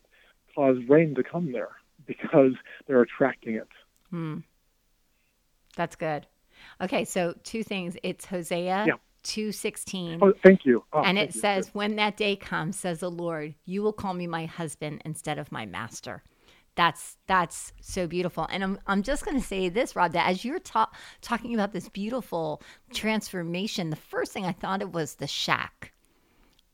cause rain to come there because they're attracting it.
Hmm. That's good. Okay, so two things. It's Hosea yeah. 2:16.
Oh, thank you. Oh,
and it says, "When that day comes, says the Lord, you will call me my husband instead of my master." That's that's so beautiful. And I'm I'm just going to say this, Rob, that as you're ta- talking about this beautiful transformation, the first thing I thought of was the shack.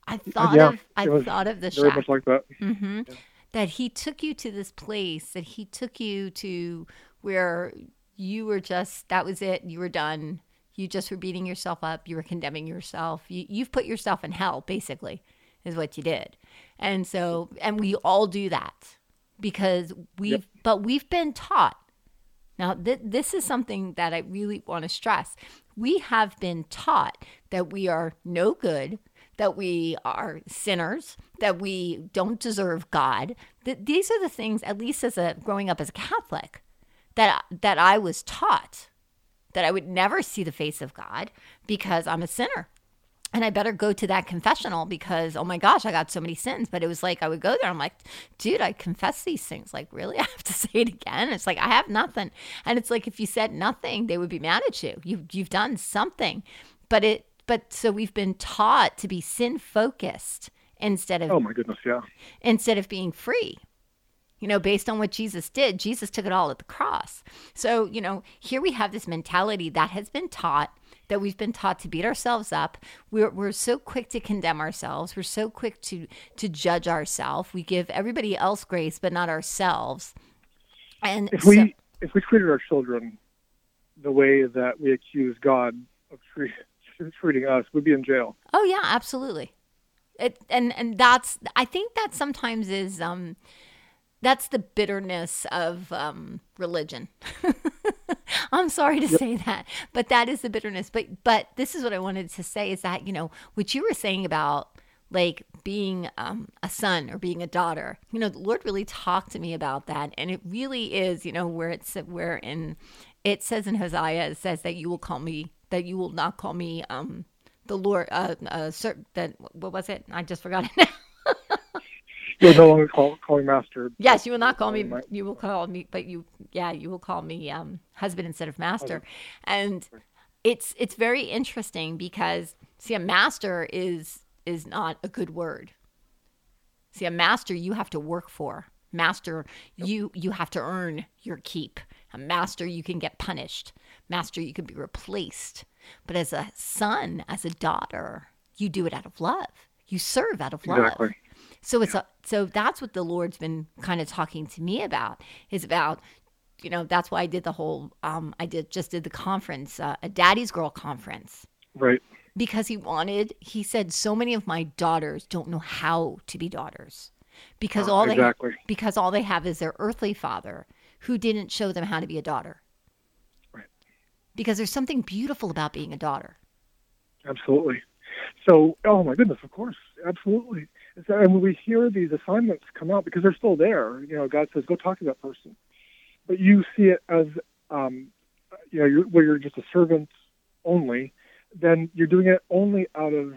I thought
yeah,
of I thought of the
very
shack.
much like that.
Mm-hmm. Yeah that he took you to this place, that he took you to where you were just, that was it, you were done. You just were beating yourself up, you were condemning yourself. You, you've put yourself in hell, basically, is what you did. And so, and we all do that because we've, yep. but we've been taught. Now, th- this is something that I really want to stress. We have been taught that we are no good, that we are sinners, that we don't deserve God. That these are the things, at least as a growing up as a Catholic, that that I was taught that I would never see the face of God because I'm a sinner. And I better go to that confessional because, oh my gosh, I got so many sins. But it was like, I would go there. I'm like, dude, I confess these things. Like, really? I have to say it again? It's like, I have nothing. And it's like, if you said nothing, they would be mad at you. You've, you've done something. But it, but so we've been taught to be sin focused instead of
oh my goodness yeah
instead of being free you know based on what jesus did jesus took it all at the cross so you know here we have this mentality that has been taught that we've been taught to beat ourselves up we're, we're so quick to condemn ourselves we're so quick to to judge ourselves we give everybody else grace but not ourselves and
if we if we treated our children the way that we accuse god of treating treating us, we'd be in jail.
Oh yeah, absolutely. It and and that's I think that sometimes is um that's the bitterness of um, religion. I'm sorry to yep. say that, but that is the bitterness. But but this is what I wanted to say is that you know what you were saying about like being um, a son or being a daughter. You know, the Lord really talked to me about that, and it really is. You know, where it's where in it says in Hosea, it says that you will call me that you will not call me um, the Lord, uh, uh, sir, that what was it? I just forgot it now.
You'll no longer call call me master.
Yes, you will not call me.
My-
You will call me, but you, yeah, you will call me um, husband instead of master. And it's it's very interesting because see, a master is is not a good word. See, a master you have to work for. Master, you you have to earn your keep. A master, you can get punished. Master, you can be replaced. But as a son, as a daughter, you do it out of love. You serve out of love.
Exactly.
So it's a, so that's what the Lord's been kind of talking to me about is about you know that's why I did the whole um I did just did the conference uh, a daddy's girl conference
Right.
because he wanted he said so many of my daughters don't know how to be daughters because
Oh,
all they
exactly.
because all they have is their earthly father who didn't show them how to be a daughter.
Right.
Because there's something beautiful about being a daughter.
Absolutely. So, oh my goodness, of course, absolutely. So, and when we hear these assignments come out, because they're still there, you know, God says, go talk to that person. But you see it as, um, you know, you're, where you're just a servant only, then you're doing it only out of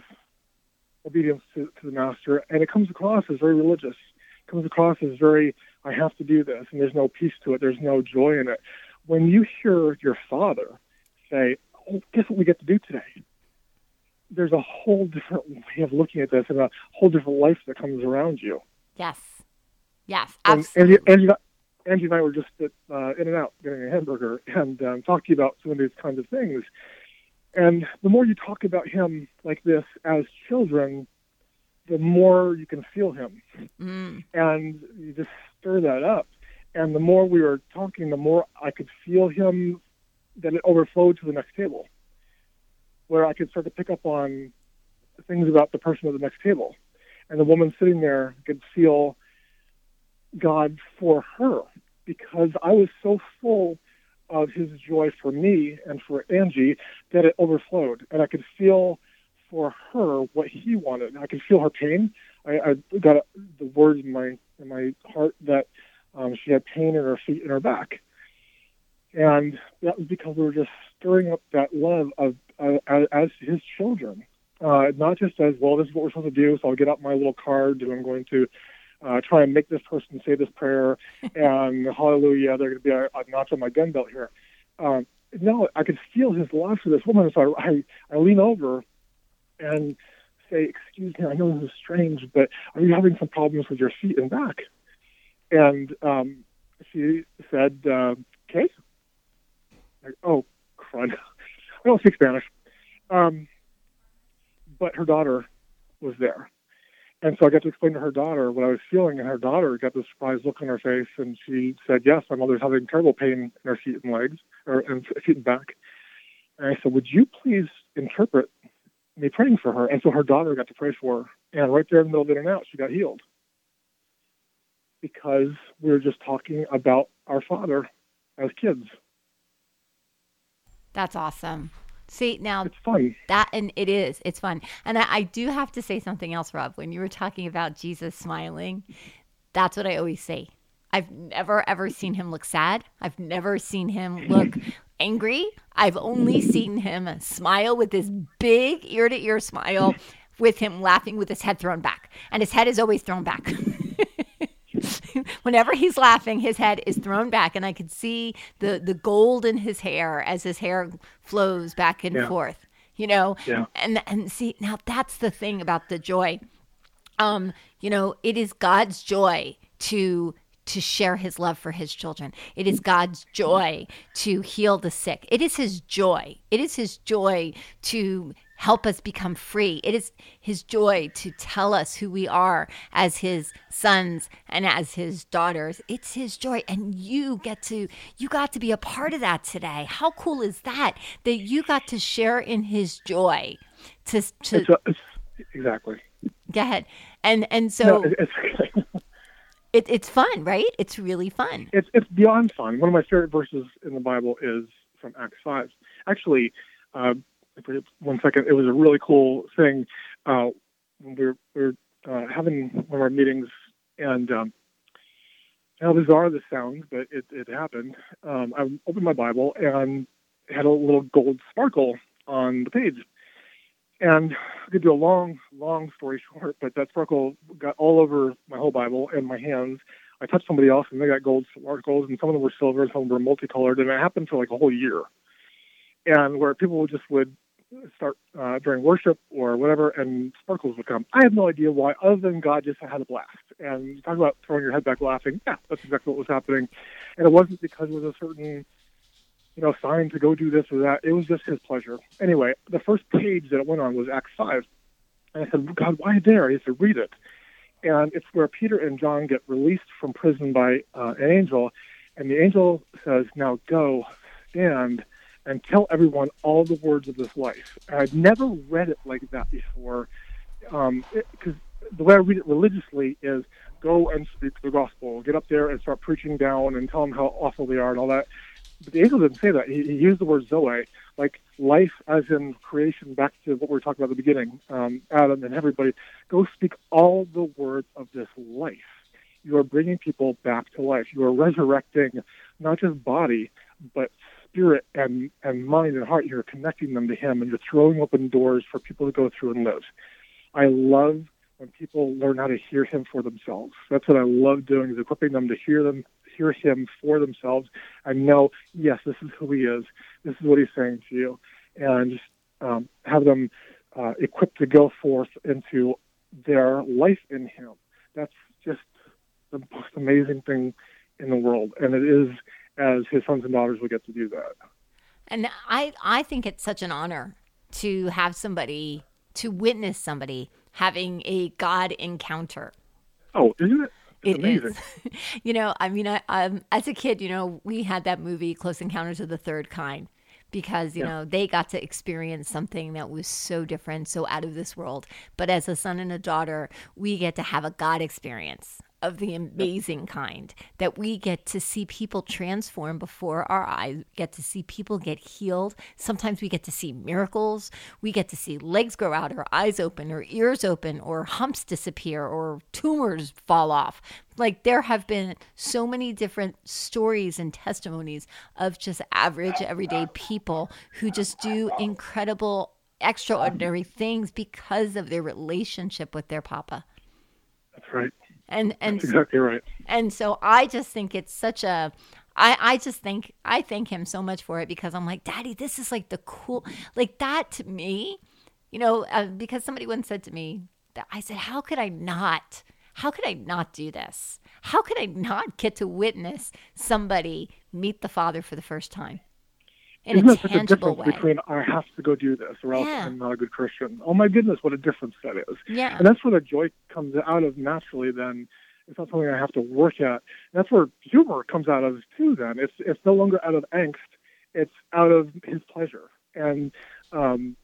obedience to, to the master, and it comes across as very religious. It comes across as very, I have to do this, and there's no peace to it. There's no joy in it. When you hear your father say, oh, guess what we get to do today? There's a whole different way of looking at this and a whole different life that comes around you.
Yes. Yes.
And
Absolutely.
Angie, Angie, Angie and I were just at uh, In-N-Out getting a hamburger and um, you about some of these kinds of things. And the more you talk about him like this as children, the more you can feel him.
Mm.
And you just stir that up. And the more we were talking, the more I could feel him that it overflowed to the next table, where I could start to pick up on things about the person at the next table. And the woman sitting there could feel God for her because I was so full of his joy for me and for Angie that it overflowed. And I could feel for her what he wanted. I could feel her pain. I, I got the words in my in my heart that um, she had pain in her feet and her back, and that was because we were just stirring up that love of uh, as, as his children, uh, not just as well. This is what we're supposed to do. So I'll get out my little card and I'm going to uh, try and make this person say this prayer, and hallelujah, they're going to be a, a notch on my gun belt here. Um, no, I could feel his love for this woman, so I, I, I lean over and say, "Excuse me, I know this is strange, but are you having some problems with your feet and back?" And um, she said, uh, "Okay." Like, oh, crud! I don't speak Spanish. Um, but her daughter was there, and so I got to explain to her daughter what I was feeling, and her daughter got this surprised look on her face, and she said, "Yes, my mother's having terrible pain in her feet and legs, or and feet and back." And I said, "Would you please interpret me praying for her?" And so her daughter got to pray for her, and right there in the middle of it and out, she got healed because we were just talking about our Father as kids.
That's awesome. See, now
It's fun.
that, and it is, it's fun. And I, I do have to say something else, Rob. When you were talking about Jesus smiling, that's what I always say. I've never, ever seen him look sad. I've never seen him look angry. I've only seen him smile with this big ear to ear smile with him laughing with his head thrown back. And his head is always thrown back. Whenever he's laughing, his head is thrown back, and I could see the the gold in his hair as his hair flows back and
Yeah.
forth. You know,
Yeah.
and and see now that's the thing about the joy. Um, you know, it is God's joy to to share his love for his children. It is God's joy to heal the sick. It is his joy. It is his joy to help us become free. It is his joy to tell us who we are as his sons and as his daughters. It's his joy and you get to you got to be a part of that today. How cool is that that you got to share in his joy? To to
It's, a, it's exactly.
go ahead. And and so
No, it- it's
it, it's fun, right? It's really fun.
it's it's beyond fun. One of my favorite verses in the Bible is from Acts five. Actually, uh, one second, it was a really cool thing. Uh, we were, we were uh, having one of our meetings, and um, how bizarre this sounds, but it, it happened. Um, I opened my Bible and had a little gold sparkle on the page, And I could do a long, long story short, but that sparkle got all over my whole Bible and my hands. I touched somebody else and they got gold sparkles, and some of them were silver, some of them were multicolored, and it happened for like a whole year. And where people just would start uh, during worship or whatever, and sparkles would come. I have no idea why, other than God just had a blast. And you talk about throwing your head back laughing. Yeah, that's exactly what was happening. And it wasn't because it was a certain, you know, sign to go do this or that. It was just His pleasure. Anyway, the first page that it went on was Acts five, and I said, God, why there? He said, read it. And it's where Peter and John get released from prison by uh, an angel, and the angel says, "Now go, stand." And tell everyone all the words of this life. And I'd never read it like that before, because um, the way I read it religiously is go and speak the gospel, get up there and start preaching down and tell them how awful they are and all that. But the angel didn't say that. He, he used the word zoe, like life as in creation, back to what we were talking about at the beginning, um, Adam and everybody. Go speak all the words of this life. You are bringing people back to life. You are resurrecting not just body, but spirit and, and mind and heart, you're connecting them to Him and you're throwing open doors for people to go through and live. I love when people learn how to hear Him for themselves. That's what I love doing is equipping them to hear them hear Him for themselves and know, yes, this is who He is. This is what He's saying to you, and just um, have them uh, equipped to go forth into their life in Him. That's just the most amazing thing in the world, and it is as his sons and daughters will get to do that.
And I, I think it's such an honor to have somebody, to witness somebody having a God encounter.
Oh, isn't it?
It's it amazing. Is. you know, I mean, I, um, as a kid, you know, we had that movie, Close Encounters of the Third Kind, because, you yeah. know, they got to experience something that was so different, so out of this world. But as a son and a daughter, we get to have a God experience of the amazing kind that we get to see people transform before our eyes, get to see people get healed. Sometimes we get to see miracles. We get to see legs grow out, or eyes open, or ears open, or humps disappear, or tumors fall off. Like there have been so many different stories and testimonies of just average, everyday people who just do incredible, extraordinary things because of their relationship with their papa.
That's right.
And and
That's exactly right.
And so I just think it's such a I, I just think I thank him so much for it because I'm like, Daddy, this is like the cool like that to me, you know, uh, because somebody once said to me that I said, How could I not? How could I not do this? How could I not get to witness somebody meet the Father for the first time? In
Isn't
a tangible
such a difference
way.
between I have to go do this or else
Yeah.
I'm not a good Christian? Oh my goodness, what a difference that is.
Yeah.
And that's where the joy comes out of naturally then. It's not something I have to work at. That's where humor comes out of too then. It's it's no longer out of angst, it's out of his pleasure. And um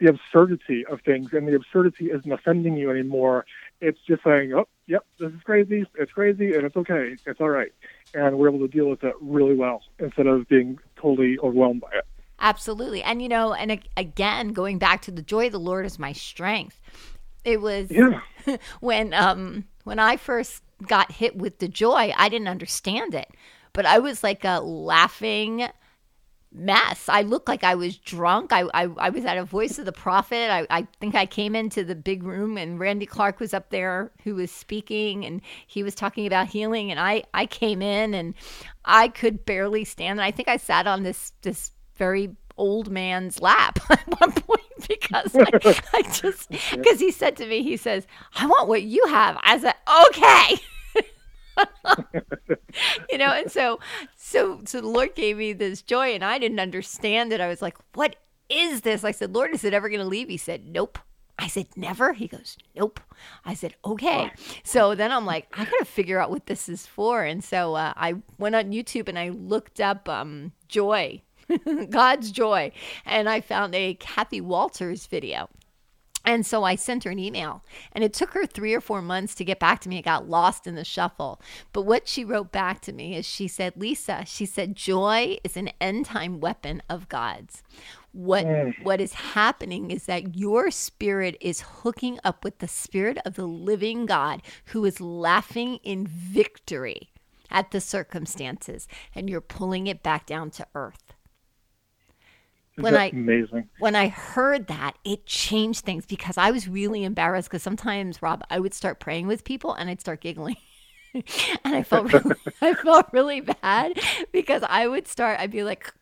the absurdity of things and the absurdity isn't offending you anymore. It's just saying, Oh, yep, this is crazy, it's crazy and it's okay. It's all right. And we're able to deal with it really well instead of being totally overwhelmed by it.
Absolutely. And you know, and again, going back to the joy of the Lord is my strength. It was
Yeah.
when um when I first got hit with the joy, I didn't understand it. But I was like a laughing mess. I looked like I was drunk. I, I, I was at a voice of the prophet. I, I think I came into the big room and Randy Clark was up there who was speaking and he was talking about healing and I, I came in and I could barely stand. And I think I sat on this this very old man's lap at one point because I, I just because he said to me, he says, I want what you have. I said, okay. you know and so so so the lord gave me this joy and i didn't understand it. I was like what is this? I said lord is it ever going to leave? He said nope. I said never? He goes nope. I said okay. So then i'm like i gotta figure out what this is for. And so uh, i went on youtube and i looked up um, joy god's joy and i found a kathie walters video and so I sent her an email, and it took her three or four months to get back to me. It got lost in the shuffle. But what she wrote back to me is she said, Lisa, she said, joy is an end time weapon of God's. What mm. what is happening is that your spirit is hooking up with the spirit of the living God who is laughing in victory at the circumstances, and you're pulling it back down to earth. When I
amazing.
when I heard that, it changed things because I was really embarrassed because sometimes Rob, I would start praying with people and I'd start giggling. and I felt really, I felt really bad because I would start. I'd be like,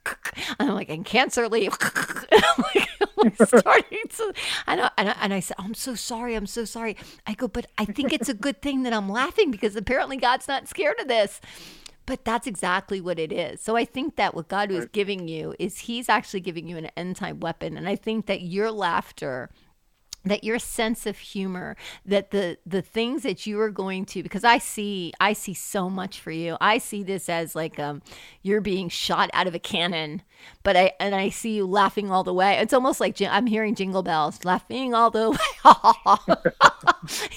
and I'm like, and cancer leave. and I'm like, I'm like starting to, and I, and I, and I said, I'm so sorry. I'm so sorry. I go, but I think it's a good thing that I'm laughing because apparently God's not scared of this. But that's exactly what it is. So I think that what God was giving you is He's actually giving you an end time weapon. And I think that your laughter that your sense of humor that the the things that you are going to because i see i see so much for you. I see this as like um you're being shot out of a cannon but i and i see you laughing all the way. It's almost like i'm hearing jingle bells laughing all the way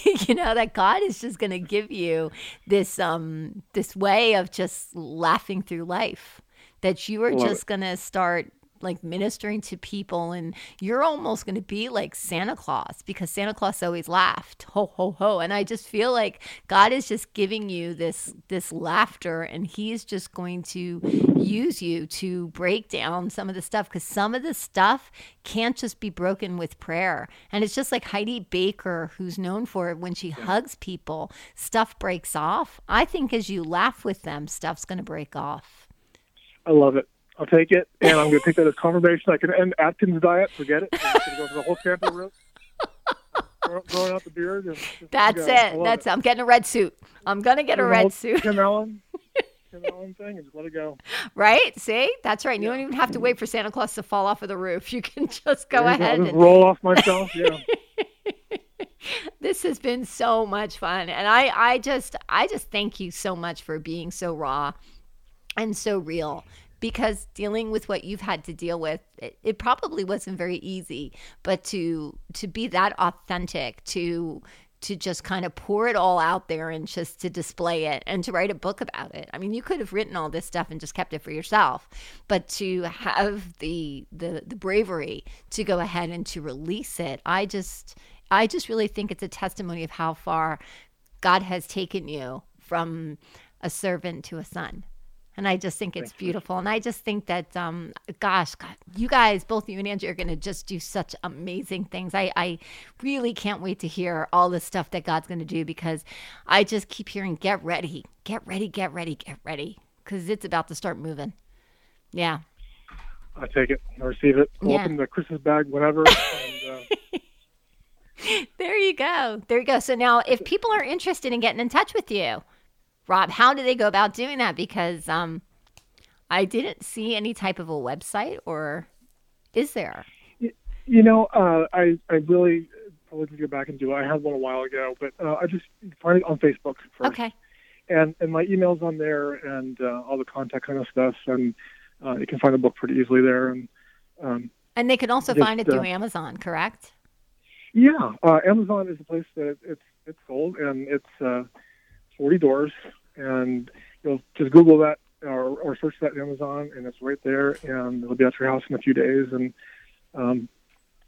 you know that god is just going to give you this um this way of just laughing through life that you are
Love
just going to start like ministering to people and you're almost going to be like Santa Claus because Santa Claus always laughed. Ho ho ho. And I just feel like God is just giving you this this laughter and he's just going to use you to break down some of the stuff cuz some of the stuff can't just be broken with prayer. And it's just like Heidi Baker who's known for it when she hugs people stuff breaks off. I think as you laugh with them stuff's going to break off.
I love it. I'll take it, and I'm going to take that as confirmation. I can end Atkins diet. Forget it. I'm going to go for the whole Santa route. Throwing out the beard. And just
That's
go.
It. That's I'm getting a red suit. I'm gonna get a red suit.
Tim Allen, Tim Allen thing, and just let it go.
Right? See? That's right. You don't even have to wait for Santa Claus to fall off of the roof. You can just go ahead
just
and
roll off myself. Yeah.
this has been so much fun. And I I just I just thank you so much for being so raw and so real because dealing with what you've had to deal with it, it probably wasn't very easy but to to be that authentic to to just kind of pour it all out there and just to display it and to write a book about it. I mean, you could have written all this stuff and just kept it for yourself, but to have the the the bravery to go ahead and to release it, I just I just really think it's a testimony of how far God has taken you from a servant to a son. And I just think it's beautiful. And I just think that, um, gosh, God, you guys, both you and Angie, are going to just do such amazing things. I, I really can't wait to hear all the stuff that God's going to do because I just keep hearing, get ready, get ready, get ready, get ready, because it's about to start moving. Yeah.
I take it. I receive it.
Yeah.
Open the Christmas bag whenever. And, uh,
There you go. There you go. So now, if people are interested in getting in touch with you, Rob, how do they go about doing that? Because um, I didn't see any type of a website, or is there?
You know, uh, I I really probably to go back and do it. I had one a while ago, but uh, I just find it on Facebook first.
Okay.
And and my email's on there and uh, all the contact kind of stuff, and uh, you can find the book pretty easily there. And um,
And they can also
Just,
find it
uh,
through Amazon, correct?
yeah, uh, Amazon is the place that it's it's sold, and it's uh, forty doors, and you'll just Google that or, or search that Amazon, and it's right there, and it'll be at your house in a few days. And um,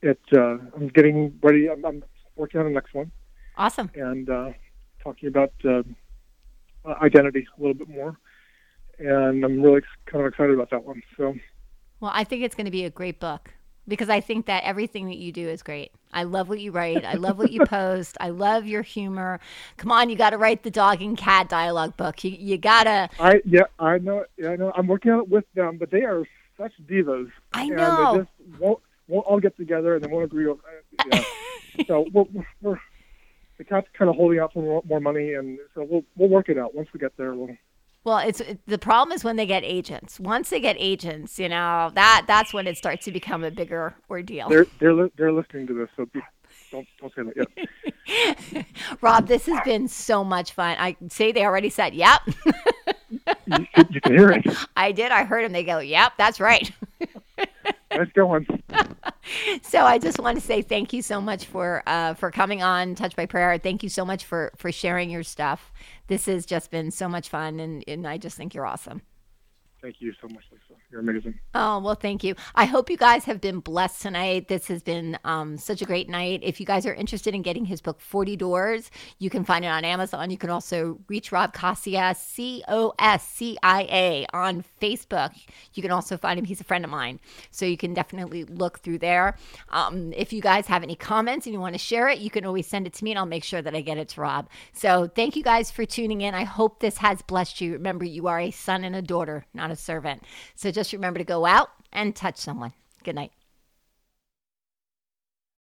it uh, I'm getting ready. I'm, I'm working on the next one.
Awesome.
and uh, talking about uh, identity a little bit more. And I'm really kind of excited about that one. So
Well, I think it's going to be a great book because I think that everything that you do is great. I love what you write. I love what you post. I love your humor. Come on, you got to write the dog and cat dialogue book. You, you got to.
I yeah I know yeah I know I'm working on it with them, but they are such divas.
I
and
know.
they just won't won't all get together and they won't agree. On, uh, yeah. so we're, we're, we're the cat's kind of holding out for more, more money, and so we'll we'll work it out once we get there. We'll,
Well, it's it, the problem is when they get agents. Once they get agents, you know that that's when it starts to become a bigger ordeal.
they're they're li- they're listening to this, so be, don't don't say that yet.
Rob, this has been so much fun. I say they already said, "Yep."
you, you can hear it.
I did. I heard them. They go, "Yep, that's right."
Nice going.
so I just want to say thank you so much for uh, for coming on Touch by Prayer. Thank you so much for for sharing your stuff. This has just been so much fun, and and I just think you're awesome.
Thank you so much, Lisa. You're amazing.
Oh, well, thank you. I hope you guys have been blessed tonight. This has been um, such a great night. If you guys are interested in getting his book, 40 Doors, you can find it on Amazon. You can also reach Rob Coscia, C O S C I A, on Facebook. You can also find him. He's a friend of mine. So you can definitely look through there. Um, if you guys have any comments and you want to share it, you can always send it to me and I'll make sure that I get it to Rob. So thank you guys for tuning in. I hope this has blessed you. Remember, you are a son and a daughter, not a servant. So just remember to go out and touch someone. Good night.